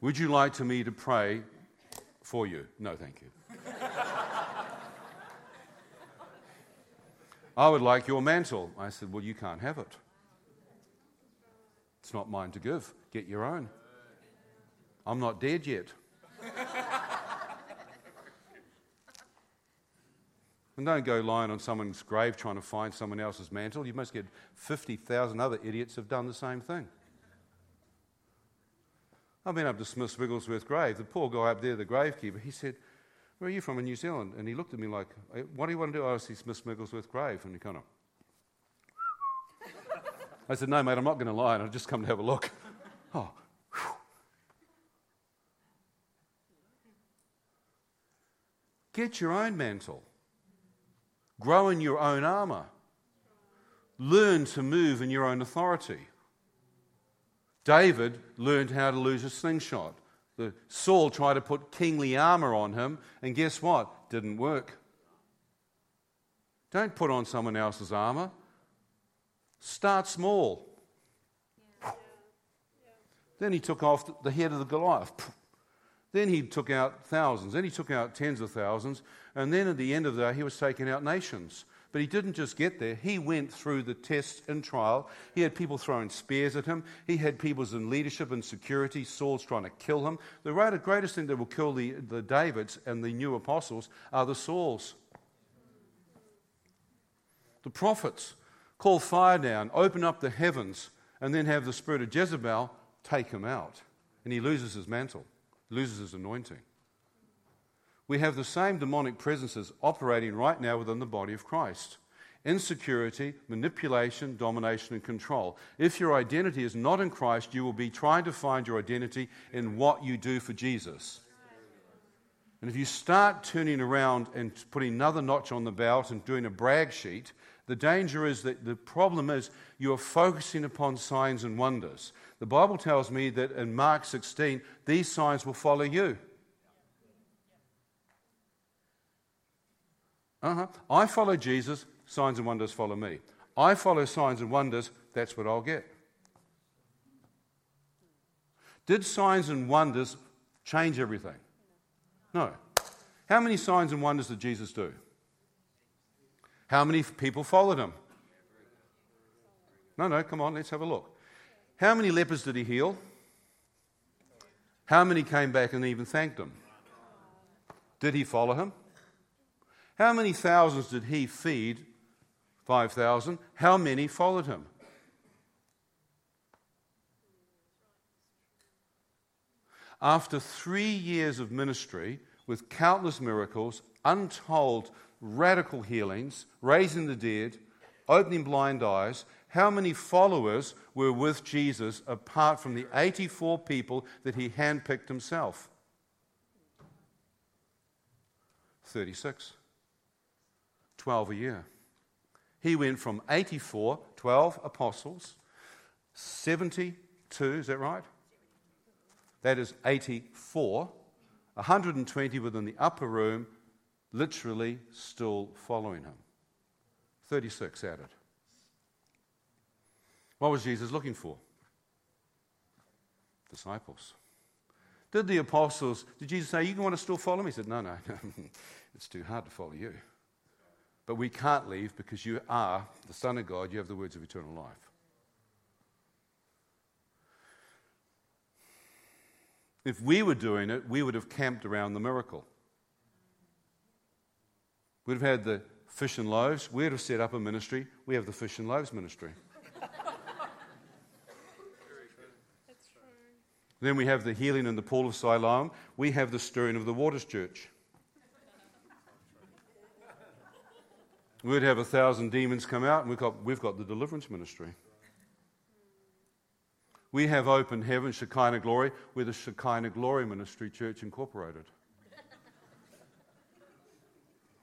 would you like to me to pray for you? No, thank you. I would like your mantle. I said, Well, you can't have it. It's not mine to give. Get your own. I'm not dead yet. and don't go lying on someone's grave trying to find someone else's mantle. You must get 50,000 other idiots have done the same thing. I've been up to Smith Wigglesworth grave. The poor guy up there, the gravekeeper, he said, where are you from in New Zealand? And he looked at me like, eh, what do you want to do? Oh, I see Smith Wigglesworth grave. And he kind of, I said, No, mate, I'm not going to lie. And I've just come to have a look. Oh. Get your own mantle. Grow in your own armor. Learn to move in your own authority. David learned how to lose a slingshot. The Saul tried to put kingly armor on him, and guess what? Didn't work. Don't put on someone else's armor. Start small. Then he took off the head of the Goliath. Then he took out thousands. Then he took out tens of thousands. And then at the end of the day, he was taking out nations. But he didn't just get there. He went through the test and trial. He had people throwing spears at him. He had people in leadership and security. Saul's trying to kill him. The greatest thing that will kill the, the Davids and the new apostles are the Sauls. The prophets call fire down, open up the heavens, and then have the spirit of Jezebel take him out. And he loses his mantle, loses his anointing. We have the same demonic presences operating right now within the body of Christ insecurity, manipulation, domination, and control. If your identity is not in Christ, you will be trying to find your identity in what you do for Jesus. And if you start turning around and putting another notch on the belt and doing a brag sheet, the danger is that the problem is you are focusing upon signs and wonders. The Bible tells me that in Mark 16, these signs will follow you. Uh-huh. I follow Jesus, signs and wonders follow me. I follow signs and wonders, that's what I'll get. Did signs and wonders change everything? No. How many signs and wonders did Jesus do? How many people followed him? No, no, come on, let's have a look. How many lepers did he heal? How many came back and even thanked him? Did he follow him? How many thousands did he feed? 5,000. How many followed him? After three years of ministry with countless miracles, untold radical healings, raising the dead, opening blind eyes. How many followers were with Jesus apart from the 84 people that he handpicked himself? 36. 12 a year. He went from 84, 12 apostles, 72, is that right? That is 84, 120 within the upper room, literally still following him. 36 added. What was Jesus looking for? Disciples. Did the apostles, did Jesus say, You want to still follow me? He said, No, no, no. it's too hard to follow you. But we can't leave because you are the Son of God, you have the words of eternal life. If we were doing it, we would have camped around the miracle. We'd have had the fish and loaves. We'd have set up a ministry. We have the fish and loaves ministry. then we have the healing in the pool of Siloam. We have the stirring of the waters church. We'd have a thousand demons come out, and we've got, we've got the deliverance ministry. We have open heaven, Shekinah glory. We're the Shekinah Glory Ministry Church Incorporated.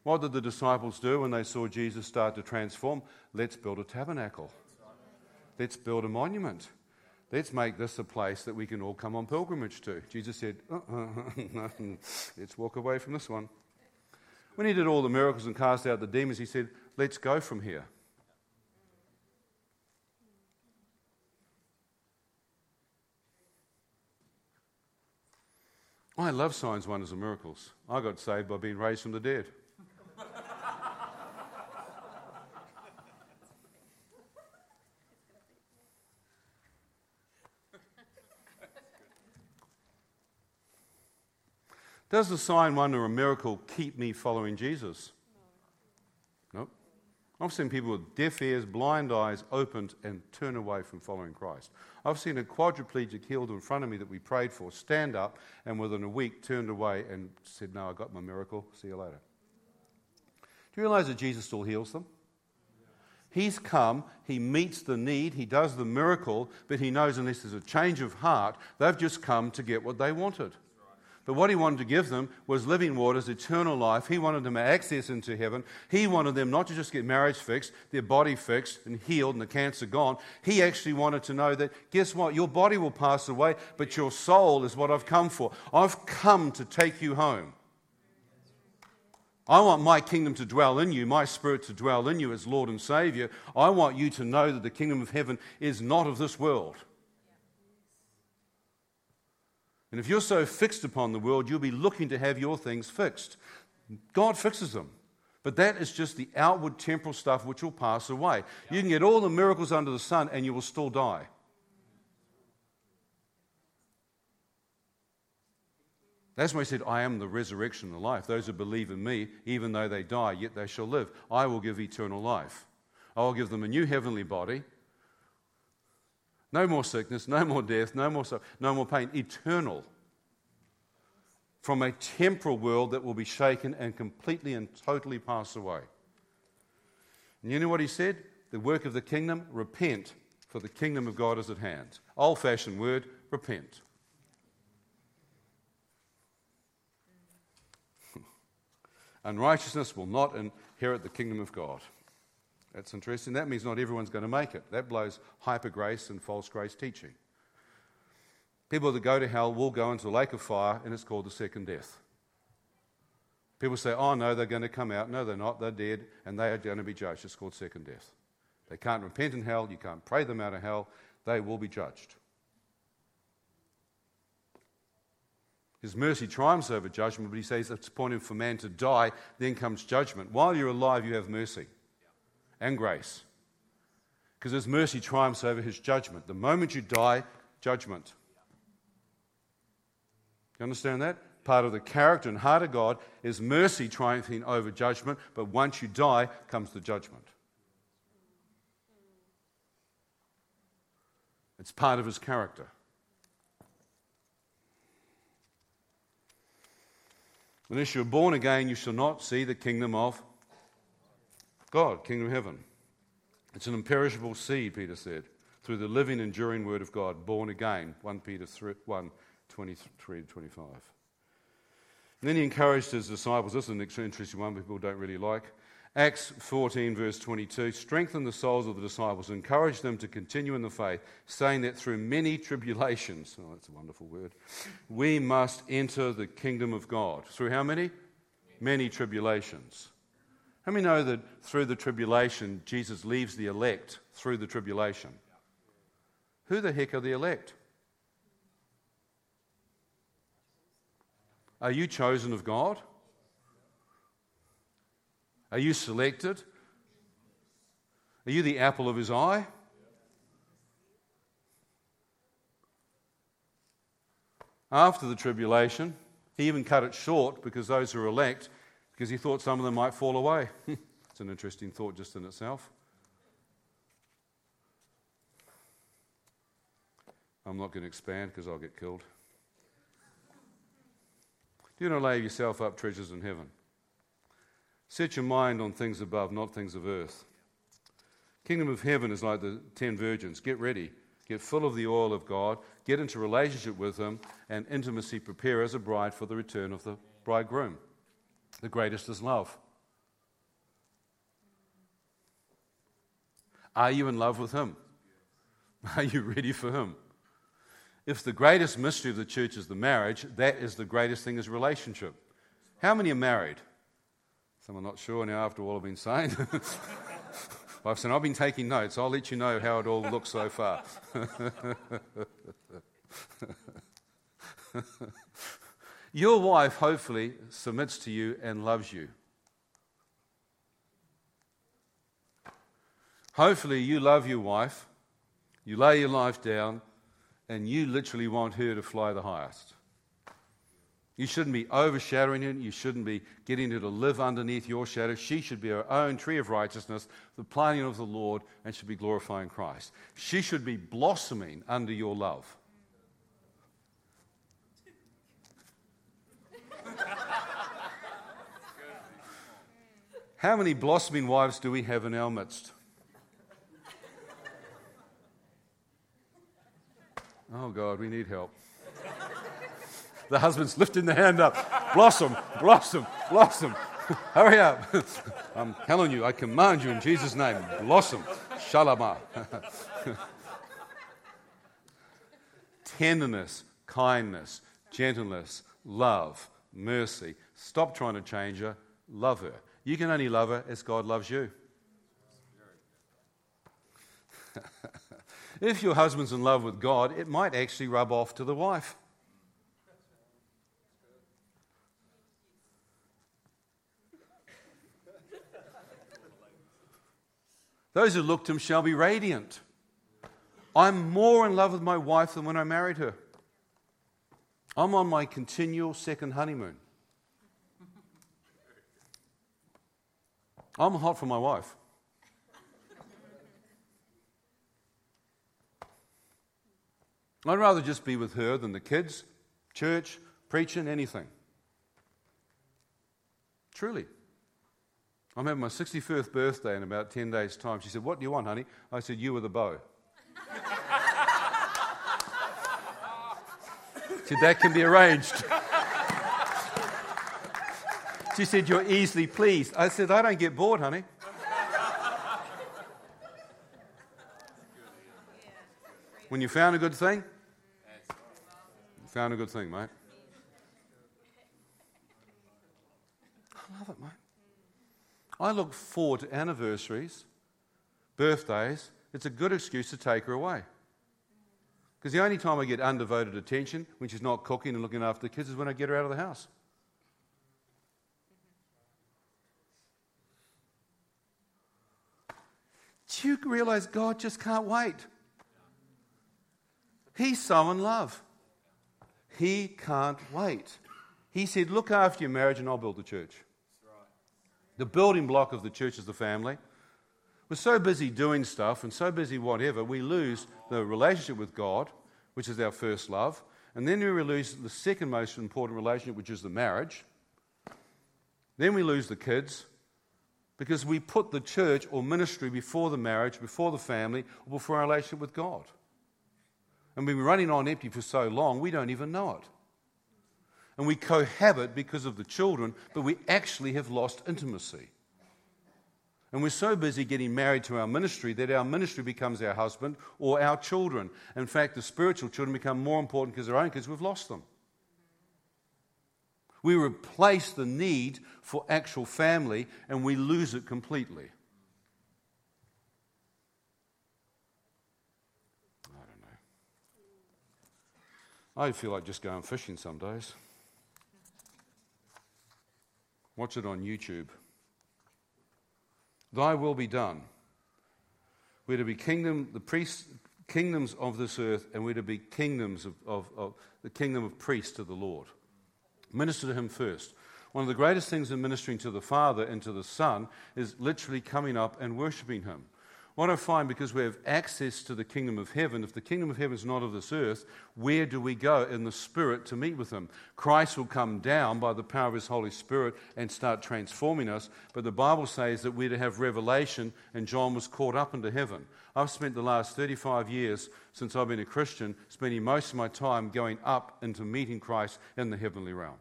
What did the disciples do when they saw Jesus start to transform? Let's build a tabernacle. Let's build a monument. Let's make this a place that we can all come on pilgrimage to. Jesus said, uh-uh, let's walk away from this one. When he did all the miracles and cast out the demons, he said, let's go from here. I love signs, wonders, and miracles. I got saved by being raised from the dead. Does the sign, wonder, or miracle keep me following Jesus? Nope. I've seen people with deaf ears, blind eyes opened, and turn away from following Christ. I've seen a quadriplegic healed in front of me that we prayed for stand up and within a week turned away and said, No, I got my miracle. See you later. Do you realize that Jesus still heals them? He's come, he meets the need, he does the miracle, but he knows unless there's a change of heart, they've just come to get what they wanted. But what he wanted to give them was living waters, eternal life. He wanted them access into heaven. He wanted them not to just get marriage fixed, their body fixed and healed and the cancer gone. He actually wanted to know that, guess what? Your body will pass away, but your soul is what I've come for. I've come to take you home. I want my kingdom to dwell in you, my spirit to dwell in you as Lord and Savior. I want you to know that the kingdom of heaven is not of this world. And if you're so fixed upon the world, you'll be looking to have your things fixed. God fixes them. But that is just the outward temporal stuff which will pass away. You can get all the miracles under the sun and you will still die. That's why he said, I am the resurrection and the life. Those who believe in me, even though they die, yet they shall live. I will give eternal life. I will give them a new heavenly body no more sickness, no more death, no more, no more pain. Eternal. From a temporal world that will be shaken and completely and totally pass away. And you know what he said? The work of the kingdom, repent, for the kingdom of God is at hand. Old fashioned word, repent. Unrighteousness will not inherit the kingdom of God. That's interesting. That means not everyone's going to make it. That blows hyper grace and false grace teaching. People that go to hell will go into the lake of fire, and it's called the second death. People say, oh, no, they're going to come out. No, they're not. They're dead, and they are going to be judged. It's called second death. They can't repent in hell. You can't pray them out of hell. They will be judged. His mercy triumphs over judgment, but he says it's appointed for man to die, then comes judgment. While you're alive, you have mercy and grace. Because his mercy triumphs over his judgment. The moment you die, judgment. You understand that? Part of the character and heart of God is mercy triumphing over judgment, but once you die comes the judgment. It's part of his character. Unless you're born again, you shall not see the kingdom of God, kingdom of heaven. It's an imperishable seed, Peter said, through the living, enduring word of God, born again. 1 Peter 3, 1 23 to 25. And then he encouraged his disciples. This is an interesting one people don't really like. Acts 14, verse 22 strengthen the souls of the disciples, encourage them to continue in the faith, saying that through many tribulations, oh, that's a wonderful word, we must enter the kingdom of God. Through how many? Many tribulations. How many know that through the tribulation, Jesus leaves the elect through the tribulation? Who the heck are the elect? Are you chosen of God? Are you selected? Are you the apple of his eye? After the tribulation, he even cut it short because those who are elect because he thought some of them might fall away. it's an interesting thought just in itself. I'm not going to expand because I'll get killed. Do not lay yourself up treasures in heaven. Set your mind on things above, not things of earth. Kingdom of heaven is like the ten virgins. Get ready. Get full of the oil of God. Get into relationship with Him and intimacy. Prepare as a bride for the return of the bridegroom. The greatest is love. Are you in love with Him? Are you ready for Him? If the greatest mystery of the church is the marriage, that is the greatest thing is relationship. How many are married? Some are not sure now after all I've been saying. I've said I've been taking notes. I'll let you know how it all looks so far. Your wife, hopefully, submits to you and loves you. Hopefully, you love your wife, you lay your life down, and you literally want her to fly the highest. You shouldn't be overshadowing her. You shouldn't be getting her to live underneath your shadow. She should be her own tree of righteousness, the planting of the Lord, and should be glorifying Christ. She should be blossoming under your love. How many blossoming wives do we have in our midst? Oh, God, we need help. The husband's lifting the hand up. Blossom, blossom, blossom. Hurry up. I'm telling you, I command you in Jesus' name. Blossom. Shalama. Tenderness, kindness, gentleness, love, mercy. Stop trying to change her. Love her. You can only love her as God loves you. if your husband's in love with God, it might actually rub off to the wife. Those who look to him shall be radiant. I'm more in love with my wife than when I married her. I'm on my continual second honeymoon. I'm hot for my wife. I'd rather just be with her than the kids, church, preaching, anything. Truly. I'm having my 61st birthday in about 10 days' time. She said, What do you want, honey? I said, You with a bow. Said, That can be arranged. she said, You're easily pleased. I said, I don't get bored, honey. When you found a good thing, you found a good thing, mate. I love it, mate. I look forward to anniversaries, birthdays. It's a good excuse to take her away. Because the only time I get undevoted attention when she's not cooking and looking after the kids is when I get her out of the house. Do you realize God just can't wait? He's so in love. He can't wait. He said, Look after your marriage and I'll build the church. The building block of the church is the family. We're so busy doing stuff and so busy whatever, we lose the relationship with God, which is our first love. And then we lose the second most important relationship, which is the marriage. Then we lose the kids because we put the church or ministry before the marriage, before the family, or before our relationship with God. And we've been running on empty for so long, we don't even know it and we cohabit because of the children, but we actually have lost intimacy. And we're so busy getting married to our ministry that our ministry becomes our husband or our children. In fact, the spiritual children become more important because our own kids, we've lost them. We replace the need for actual family and we lose it completely. I don't know. I feel like just going fishing some days. Watch it on YouTube. Thy will be done. We're to be kingdom, the priests, kingdoms of this earth, and we're to be kingdoms of, of, of the kingdom of priests to the Lord. Minister to Him first. One of the greatest things in ministering to the Father and to the Son is literally coming up and worshiping Him. What I find, because we have access to the kingdom of heaven, if the kingdom of heaven is not of this earth, where do we go in the Spirit to meet with Him? Christ will come down by the power of His Holy Spirit and start transforming us. But the Bible says that we're to have revelation, and John was caught up into heaven. I've spent the last 35 years since I've been a Christian spending most of my time going up into meeting Christ in the heavenly realm.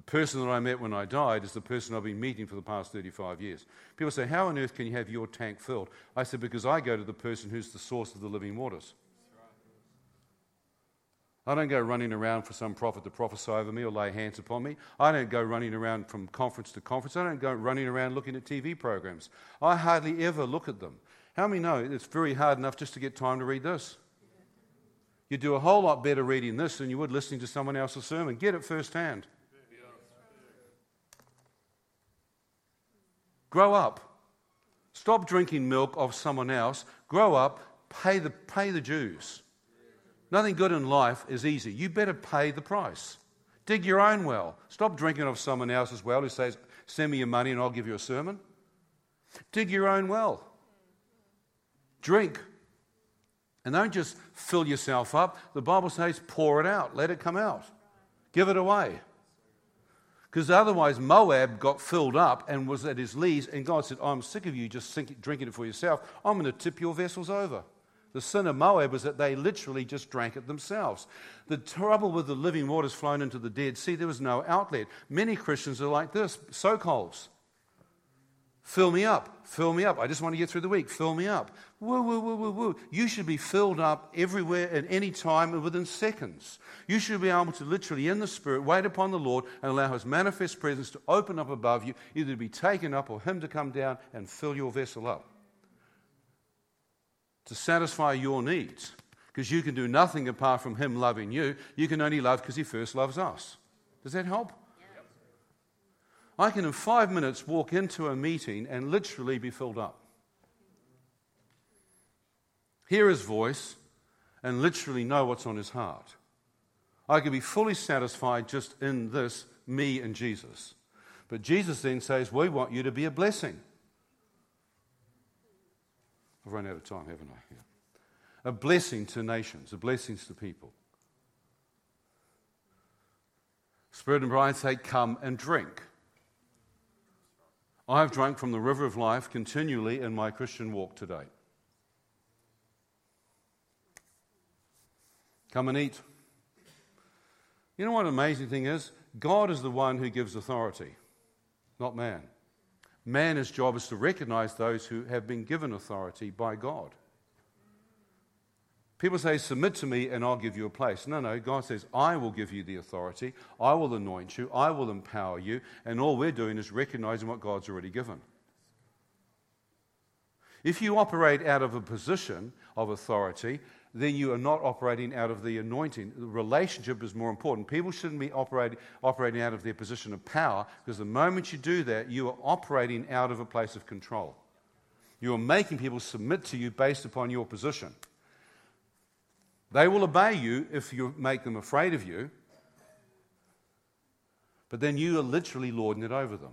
The person that I met when I died is the person I've been meeting for the past 35 years. People say, How on earth can you have your tank filled? I said, Because I go to the person who's the source of the living waters. I don't go running around for some prophet to prophesy over me or lay hands upon me. I don't go running around from conference to conference. I don't go running around looking at TV programs. I hardly ever look at them. How many know it's very hard enough just to get time to read this? You do a whole lot better reading this than you would listening to someone else's sermon. Get it firsthand. Grow up. Stop drinking milk of someone else. Grow up. Pay the, pay the dues. Nothing good in life is easy. You better pay the price. Dig your own well. Stop drinking of someone else's well who says, Send me your money and I'll give you a sermon. Dig your own well. Drink. And don't just fill yourself up. The Bible says, pour it out. Let it come out. Give it away. Because otherwise, Moab got filled up and was at his lees, and God said, I'm sick of you just drinking it for yourself. I'm going to tip your vessels over. The sin of Moab was that they literally just drank it themselves. The trouble with the living waters flowing into the dead sea, there was no outlet. Many Christians are like this soak holes. Fill me up, fill me up. I just want to get through the week. Fill me up. Woo, woo, woo, woo, woo. You should be filled up everywhere at any time and within seconds. You should be able to literally, in the Spirit, wait upon the Lord and allow His manifest presence to open up above you, either to be taken up or Him to come down and fill your vessel up to satisfy your needs. Because you can do nothing apart from Him loving you. You can only love because He first loves us. Does that help? I can, in five minutes, walk into a meeting and literally be filled up. Hear His voice and literally know what's on His heart. I can be fully satisfied just in this, me and Jesus. But Jesus then says, We want you to be a blessing. I've run out of time, haven't I? Yeah. A blessing to nations, a blessing to people. Spirit and bride say, Come and drink. I have drunk from the river of life continually in my Christian walk today. Come and eat. You know what an amazing thing is? God is the one who gives authority, not man. Man's job is to recognize those who have been given authority by God. People say, Submit to me and I'll give you a place. No, no, God says, I will give you the authority, I will anoint you, I will empower you, and all we're doing is recognizing what God's already given. If you operate out of a position of authority, then you are not operating out of the anointing. The relationship is more important. People shouldn't be operating, operating out of their position of power because the moment you do that, you are operating out of a place of control. You are making people submit to you based upon your position. They will obey you if you make them afraid of you, but then you are literally lording it over them.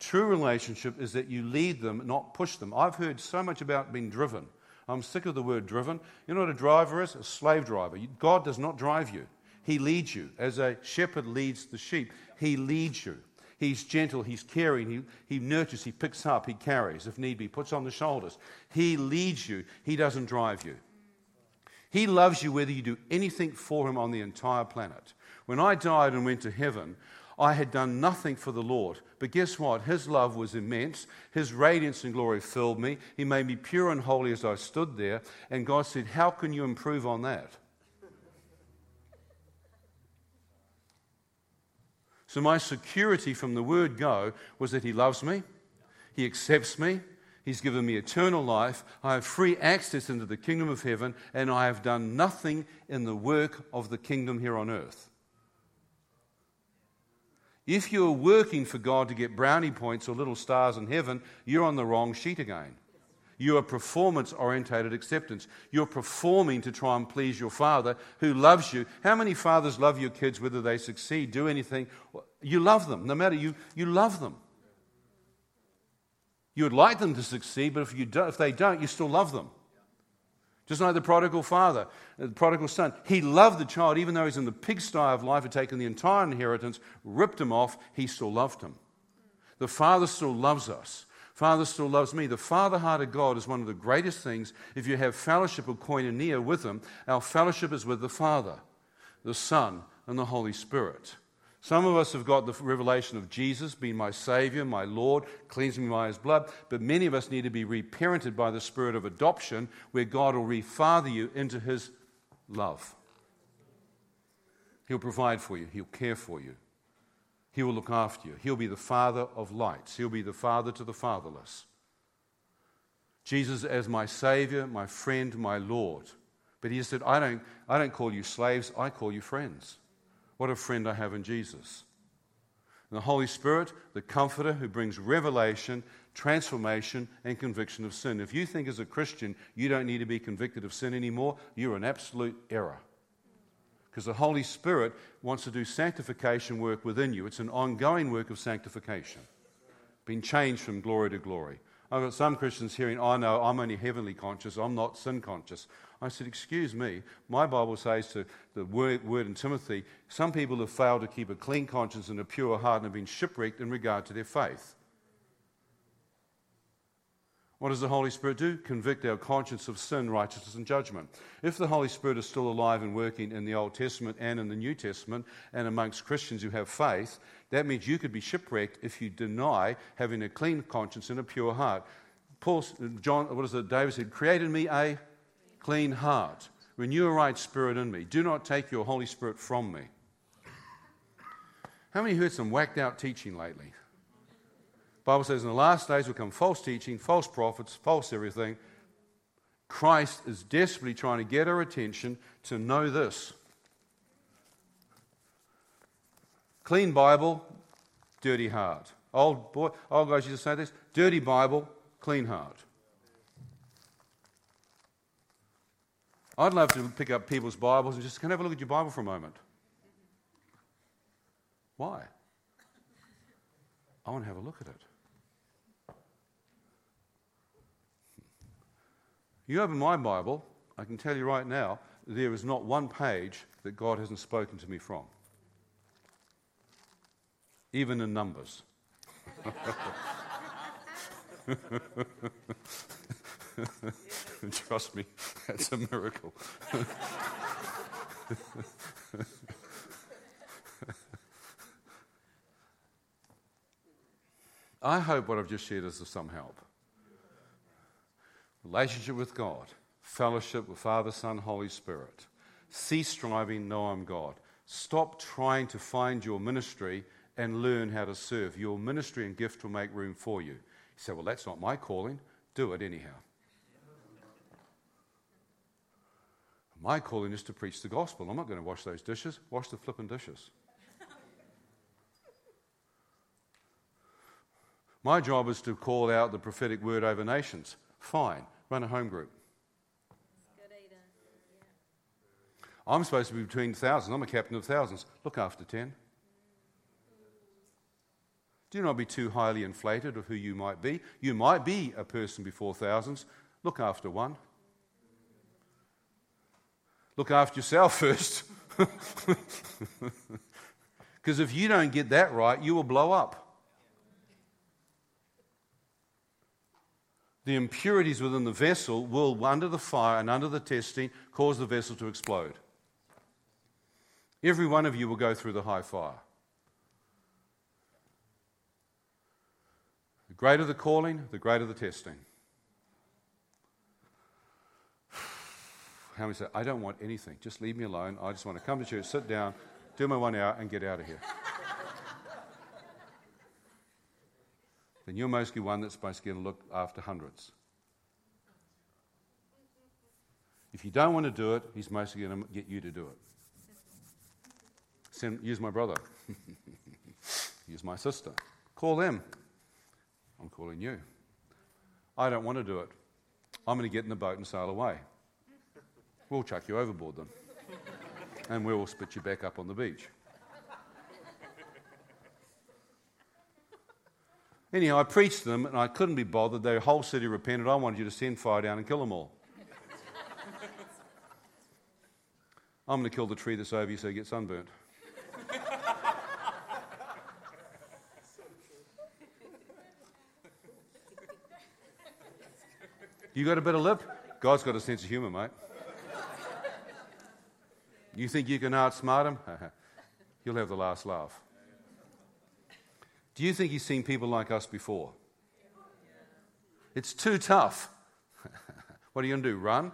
True relationship is that you lead them, not push them. I've heard so much about being driven. I'm sick of the word driven. You know what a driver is? A slave driver. God does not drive you, He leads you. As a shepherd leads the sheep, He leads you. He's gentle, He's caring, he, he nurtures, He picks up, He carries, if need be, puts on the shoulders. He leads you, He doesn't drive you. He loves you whether you do anything for Him on the entire planet. When I died and went to heaven, I had done nothing for the Lord. But guess what? His love was immense. His radiance and glory filled me. He made me pure and holy as I stood there. And God said, How can you improve on that? So, my security from the word go was that He loves me, He accepts me, He's given me eternal life. I have free access into the kingdom of heaven, and I have done nothing in the work of the kingdom here on earth. If you're working for God to get brownie points or little stars in heaven, you're on the wrong sheet again. You are performance orientated acceptance. You're performing to try and please your father who loves you. How many fathers love your kids whether they succeed, do anything? You love them. No matter you, you love them. You would like them to succeed, but if, you if they don't, you still love them. Just like the prodigal father, uh, the prodigal son. He loved the child, even though he's in the pigsty of life, had taken the entire inheritance, ripped him off, he still loved him. The Father still loves us. Father still loves me. The Father heart of God is one of the greatest things. If you have fellowship of koinonia with Him, our fellowship is with the Father, the Son, and the Holy Spirit. Some of us have got the revelation of Jesus being my Savior, my Lord, cleansing me by His blood, but many of us need to be reparented by the Spirit of adoption, where God will refather you into His love. He'll provide for you, He'll care for you, He will look after you. He'll be the Father of lights, He'll be the Father to the fatherless. Jesus as my Savior, my friend, my Lord. But He said, I don't, I don't call you slaves, I call you friends. What a friend I have in Jesus. And the Holy Spirit, the Comforter who brings revelation, transformation, and conviction of sin. If you think as a Christian you don't need to be convicted of sin anymore, you're an absolute error. Because the Holy Spirit wants to do sanctification work within you. It's an ongoing work of sanctification, being changed from glory to glory. I've got some Christians hearing, I oh, know I'm only heavenly conscious, I'm not sin conscious. I said, Excuse me, my Bible says to the word, word in Timothy, some people have failed to keep a clean conscience and a pure heart and have been shipwrecked in regard to their faith. What does the Holy Spirit do? Convict our conscience of sin, righteousness, and judgment. If the Holy Spirit is still alive and working in the Old Testament and in the New Testament and amongst Christians who have faith, that means you could be shipwrecked if you deny having a clean conscience and a pure heart. Paul, John, what is it? David said, "Created me a clean heart, renew a right spirit in me. Do not take your Holy Spirit from me." How many heard some whacked out teaching lately? Bible says in the last days will come false teaching, false prophets, false everything. Christ is desperately trying to get our attention to know this. Clean Bible, dirty heart. Old boy, old guys used to say this: dirty Bible, clean heart. I'd love to pick up people's Bibles and just can I have a look at your Bible for a moment. Why? I want to have a look at it. You open my Bible, I can tell you right now, there is not one page that God hasn't spoken to me from, even in numbers. Trust me, that's a miracle. I hope what I've just shared is of some help relationship with God, fellowship with Father, Son, Holy Spirit. Cease striving, know I'm God. Stop trying to find your ministry and learn how to serve. Your ministry and gift will make room for you. You say, Well, that's not my calling. Do it anyhow. My calling is to preach the gospel. I'm not going to wash those dishes. Wash the flipping dishes. My job is to call out the prophetic word over nations. Fine run a home group. I'm supposed to be between thousands. I'm a captain of thousands. Look after ten. Do not be too highly inflated of who you might be. You might be a person before thousands. Look after one. Look after yourself first. Because if you don't get that right, you will blow up. The impurities within the vessel will, under the fire and under the testing, cause the vessel to explode. Every one of you will go through the high fire. The greater the calling, the greater the testing. How many say, I don't want anything. Just leave me alone. I just want to come to church, sit down, do my one hour, and get out of here. Then you're mostly one that's basically going to look after hundreds. If you don't want to do it, he's mostly going to get you to do it. Send, use my brother. use my sister. Call them. I'm calling you. I don't want to do it. I'm going to get in the boat and sail away. We'll chuck you overboard then. and we'll spit you back up on the beach. Anyhow, I preached to them and I couldn't be bothered. Their whole city repented. I wanted you to send fire down and kill them all. I'm going to kill the tree that's over you so you get sunburnt. you got a bit of lip? God's got a sense of humour, mate. You think you can outsmart him? You'll have the last laugh. Do you think he's seen people like us before? It's too tough. what are you going to do? Run?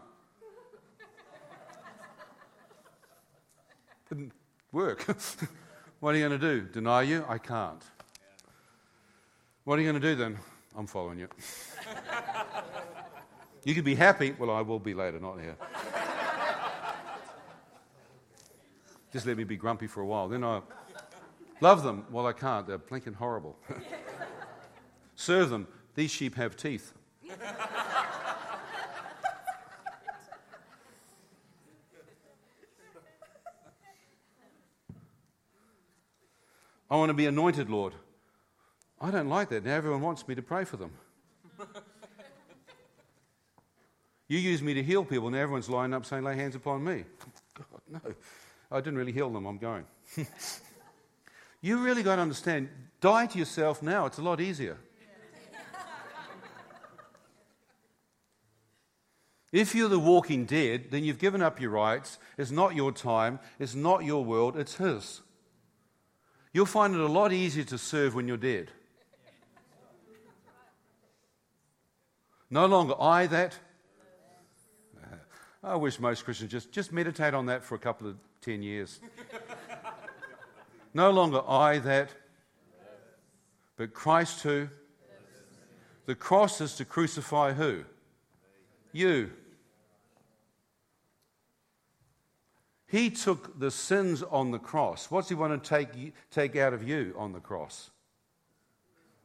Didn't work. what are you going to do? Deny you? I can't. What are you going to do then? I'm following you. you could be happy. Well, I will be later, not here. Just let me be grumpy for a while. Then I Love them. Well, I can't. They're blinking horrible. Serve them. These sheep have teeth. I want to be anointed, Lord. I don't like that. Now everyone wants me to pray for them. You use me to heal people, and everyone's lining up saying, Lay hands upon me. God, no. I didn't really heal them. I'm going. you really got to understand die to yourself now. It's a lot easier. If you're the walking dead, then you've given up your rights. It's not your time. It's not your world. It's His. You'll find it a lot easier to serve when you're dead. No longer I that. I wish most Christians just, just meditate on that for a couple of 10 years. no longer I that, but Christ who? The cross is to crucify who? You. He took the sins on the cross. What's he want to take, take out of you on the cross?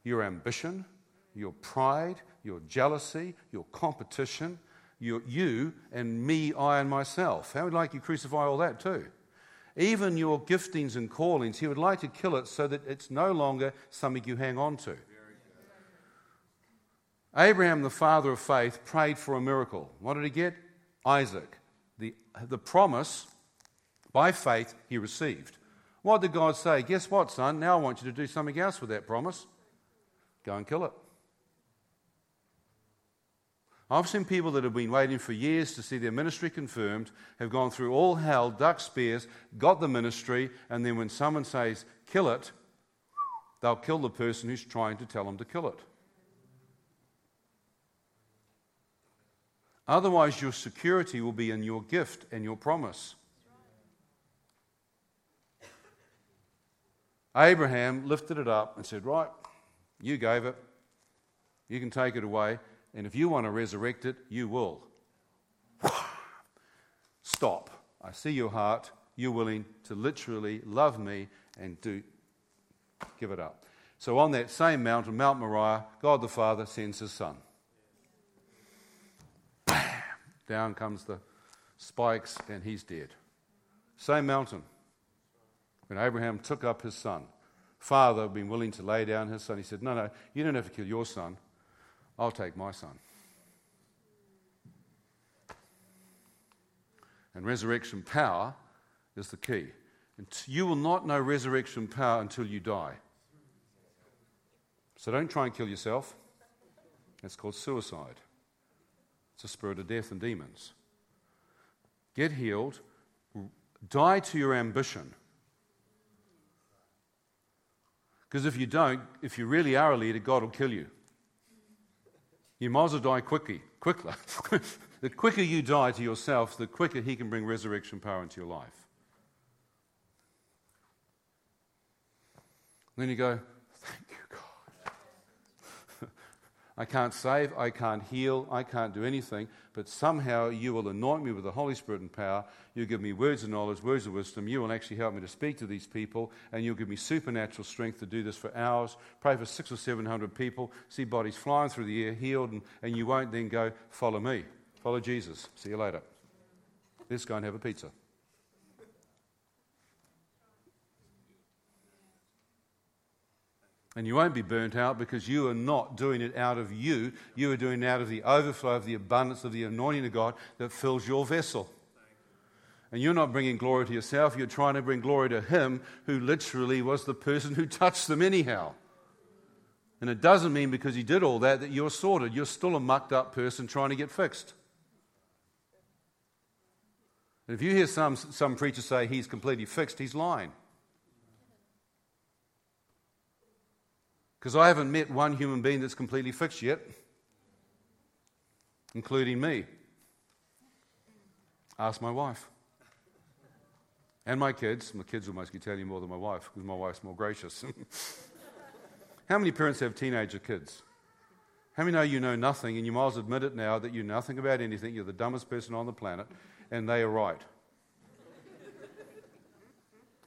Your ambition, your pride, your jealousy, your competition, your, you and me, I and myself. How would like you crucify all that too? Even your giftings and callings, he would like to kill it so that it's no longer something you hang on to. Abraham, the father of faith, prayed for a miracle. What did he get? Isaac. The, the promise, by faith, he received. What did God say? Guess what, son? Now I want you to do something else with that promise. Go and kill it. I've seen people that have been waiting for years to see their ministry confirmed, have gone through all hell, duck spears, got the ministry, and then when someone says, kill it, they'll kill the person who's trying to tell them to kill it. Otherwise, your security will be in your gift and your promise. Abraham lifted it up and said, Right, you gave it. You can take it away. And if you want to resurrect it, you will. Stop. I see your heart. You're willing to literally love me and do give it up. So on that same mountain, Mount Moriah, God the Father sends his son. Bam! Down comes the spikes and he's dead. Same mountain. When Abraham took up his son, father had been willing to lay down his son, he said, No, no, you don't have to kill your son. I'll take my son. And resurrection power is the key. And you will not know resurrection power until you die. So don't try and kill yourself. That's called suicide. It's a spirit of death and demons. Get healed. Die to your ambition. Because if you don't, if you really are a leader, God will kill you. You might as well die quickly, quickly. the quicker you die to yourself, the quicker He can bring resurrection power into your life. then you go, Thank you, God. I can't save, I can't heal, I can't do anything, but somehow you will anoint me with the Holy Spirit and power. You'll give me words of knowledge, words of wisdom. You will actually help me to speak to these people, and you'll give me supernatural strength to do this for hours. Pray for six or seven hundred people, see bodies flying through the air, healed, and, and you won't then go, Follow me. Follow Jesus. See you later. Let's go and have a pizza. And you won't be burnt out because you are not doing it out of you. You are doing it out of the overflow of the abundance of the anointing of God that fills your vessel. And you're not bringing glory to yourself, you're trying to bring glory to Him who literally was the person who touched them anyhow. And it doesn't mean because He did all that that you're sorted. You're still a mucked up person trying to get fixed. And if you hear some, some preacher say he's completely fixed, he's lying. Because I haven't met one human being that's completely fixed yet, including me. Ask my wife. And my kids. My kids will mostly tell you more than my wife because my wife's more gracious. How many parents have teenager kids? How many know you know nothing and you might as well admit it now that you know nothing about anything? You're the dumbest person on the planet and they are right.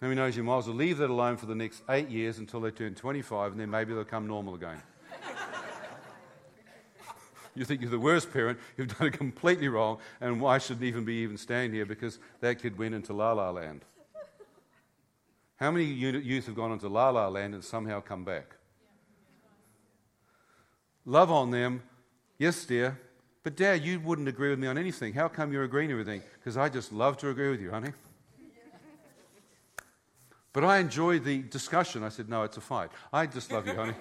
How many knows you might as well leave that alone for the next eight years until they turn 25 and then maybe they'll come normal again? you think you're the worst parent, you've done it completely wrong, and why shouldn't even be even standing here because that kid went into la la land. How many youth have gone into la la land and somehow come back? Love on them, yes, dear, But, Dad, you wouldn't agree with me on anything. How come you're agreeing with everything? Because I just love to agree with you, honey. But I enjoy the discussion. I said, No, it's a fight. I just love you, honey.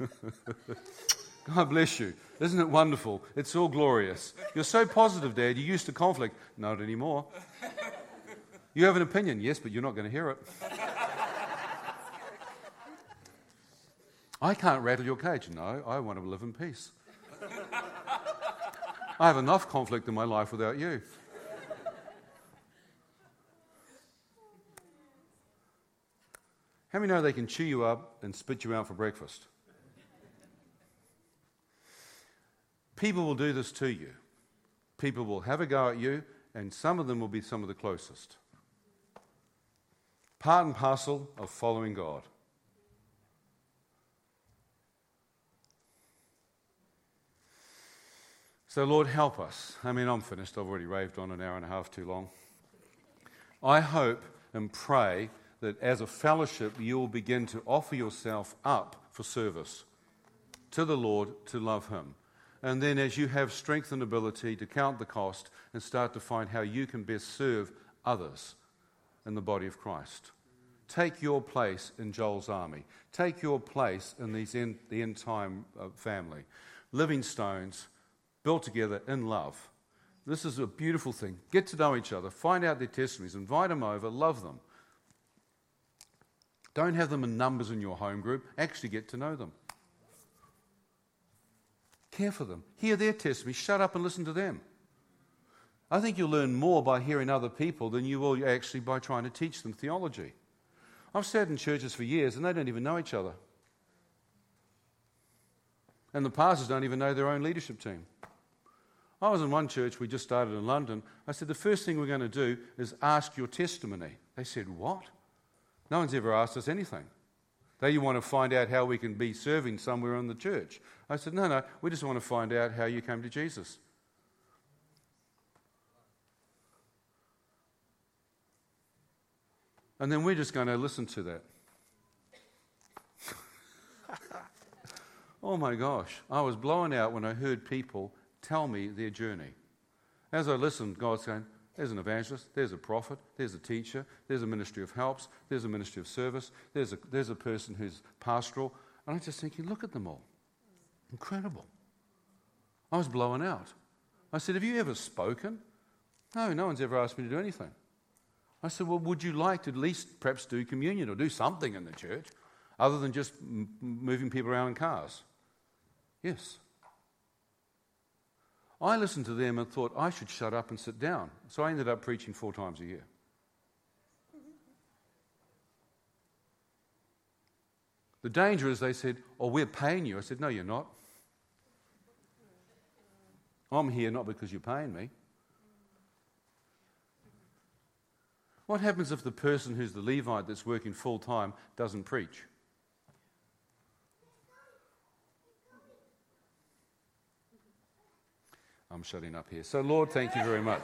God bless you. Isn't it wonderful? It's all glorious. You're so positive, Dad. You used to conflict. Not anymore. You have an opinion. Yes, but you're not going to hear it. I can't rattle your cage. No, I want to live in peace. I have enough conflict in my life without you. How many know they can chew you up and spit you out for breakfast? People will do this to you. People will have a go at you, and some of them will be some of the closest. Part and parcel of following God. So, Lord, help us. I mean, I'm finished. I've already raved on an hour and a half too long. I hope and pray that as a fellowship, you will begin to offer yourself up for service to the Lord to love Him. And then, as you have strength and ability to count the cost and start to find how you can best serve others in the body of Christ. Take your place in Joel's army. Take your place in these end, the end time uh, family. Living stones built together in love. This is a beautiful thing. Get to know each other, find out their testimonies, invite them over, love them. Don't have them in numbers in your home group. Actually, get to know them. Care for them. Hear their testimony. Shut up and listen to them. I think you'll learn more by hearing other people than you will actually by trying to teach them theology. I've sat in churches for years and they don't even know each other. And the pastors don't even know their own leadership team. I was in one church we just started in London. I said, The first thing we're going to do is ask your testimony. They said, What? No one's ever asked us anything. They want to find out how we can be serving somewhere in the church. I said, No, no, we just want to find out how you came to Jesus. And then we're just going to listen to that. oh my gosh, I was blown out when I heard people tell me their journey. As I listened, God's saying, there's an evangelist, there's a prophet, there's a teacher, there's a ministry of helps, there's a ministry of service, there's a, there's a person who's pastoral. And I'm just thinking, look at them all. Incredible. I was blown out. I said, Have you ever spoken? No, no one's ever asked me to do anything. I said, Well, would you like to at least perhaps do communion or do something in the church other than just m- moving people around in cars? Yes. I listened to them and thought I should shut up and sit down. So I ended up preaching four times a year. The danger is they said, Oh, we're paying you. I said, No, you're not. I'm here not because you're paying me. What happens if the person who's the Levite that's working full time doesn't preach? I'm shutting up here. So, Lord, thank you very much.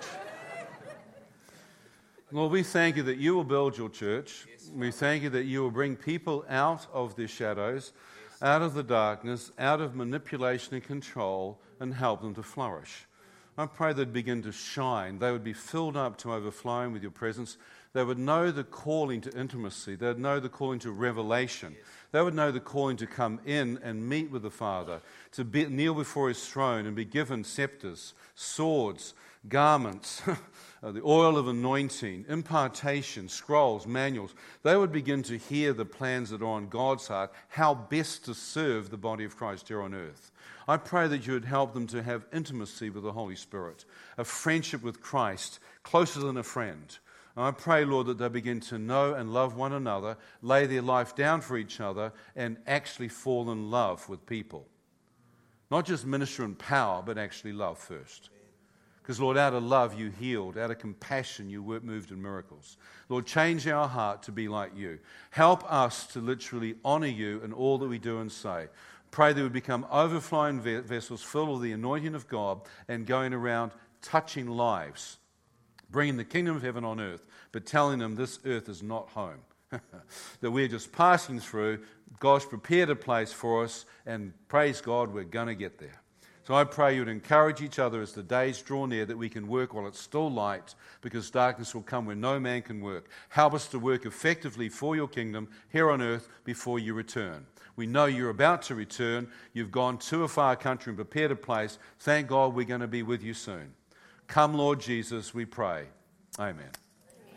Lord, we thank you that you will build your church. We thank you that you will bring people out of their shadows, out of the darkness, out of manipulation and control, and help them to flourish. I pray they'd begin to shine. They would be filled up to overflowing with your presence. They would know the calling to intimacy. They would know the calling to revelation. They would know the calling to come in and meet with the Father, to be, kneel before his throne and be given scepters, swords, garments, uh, the oil of anointing, impartation, scrolls, manuals. They would begin to hear the plans that are on God's heart, how best to serve the body of Christ here on earth. I pray that you would help them to have intimacy with the Holy Spirit, a friendship with Christ, closer than a friend and I pray, Lord, that they begin to know and love one another, lay their life down for each other, and actually fall in love with people. Not just minister in power, but actually love first. Because, Lord, out of love you healed, out of compassion you moved in miracles. Lord, change our heart to be like you. Help us to literally honor you in all that we do and say. Pray that we become overflowing vessels full of the anointing of God and going around touching lives bringing the kingdom of heaven on earth, but telling them this earth is not home. that we're just passing through. God's prepared a place for us, and praise God, we're going to get there. So I pray you would encourage each other as the days draw near that we can work while it's still light, because darkness will come where no man can work. Help us to work effectively for your kingdom here on earth before you return. We know you're about to return. You've gone to a far country and prepared a place. Thank God we're going to be with you soon. Come, Lord Jesus, we pray. Amen.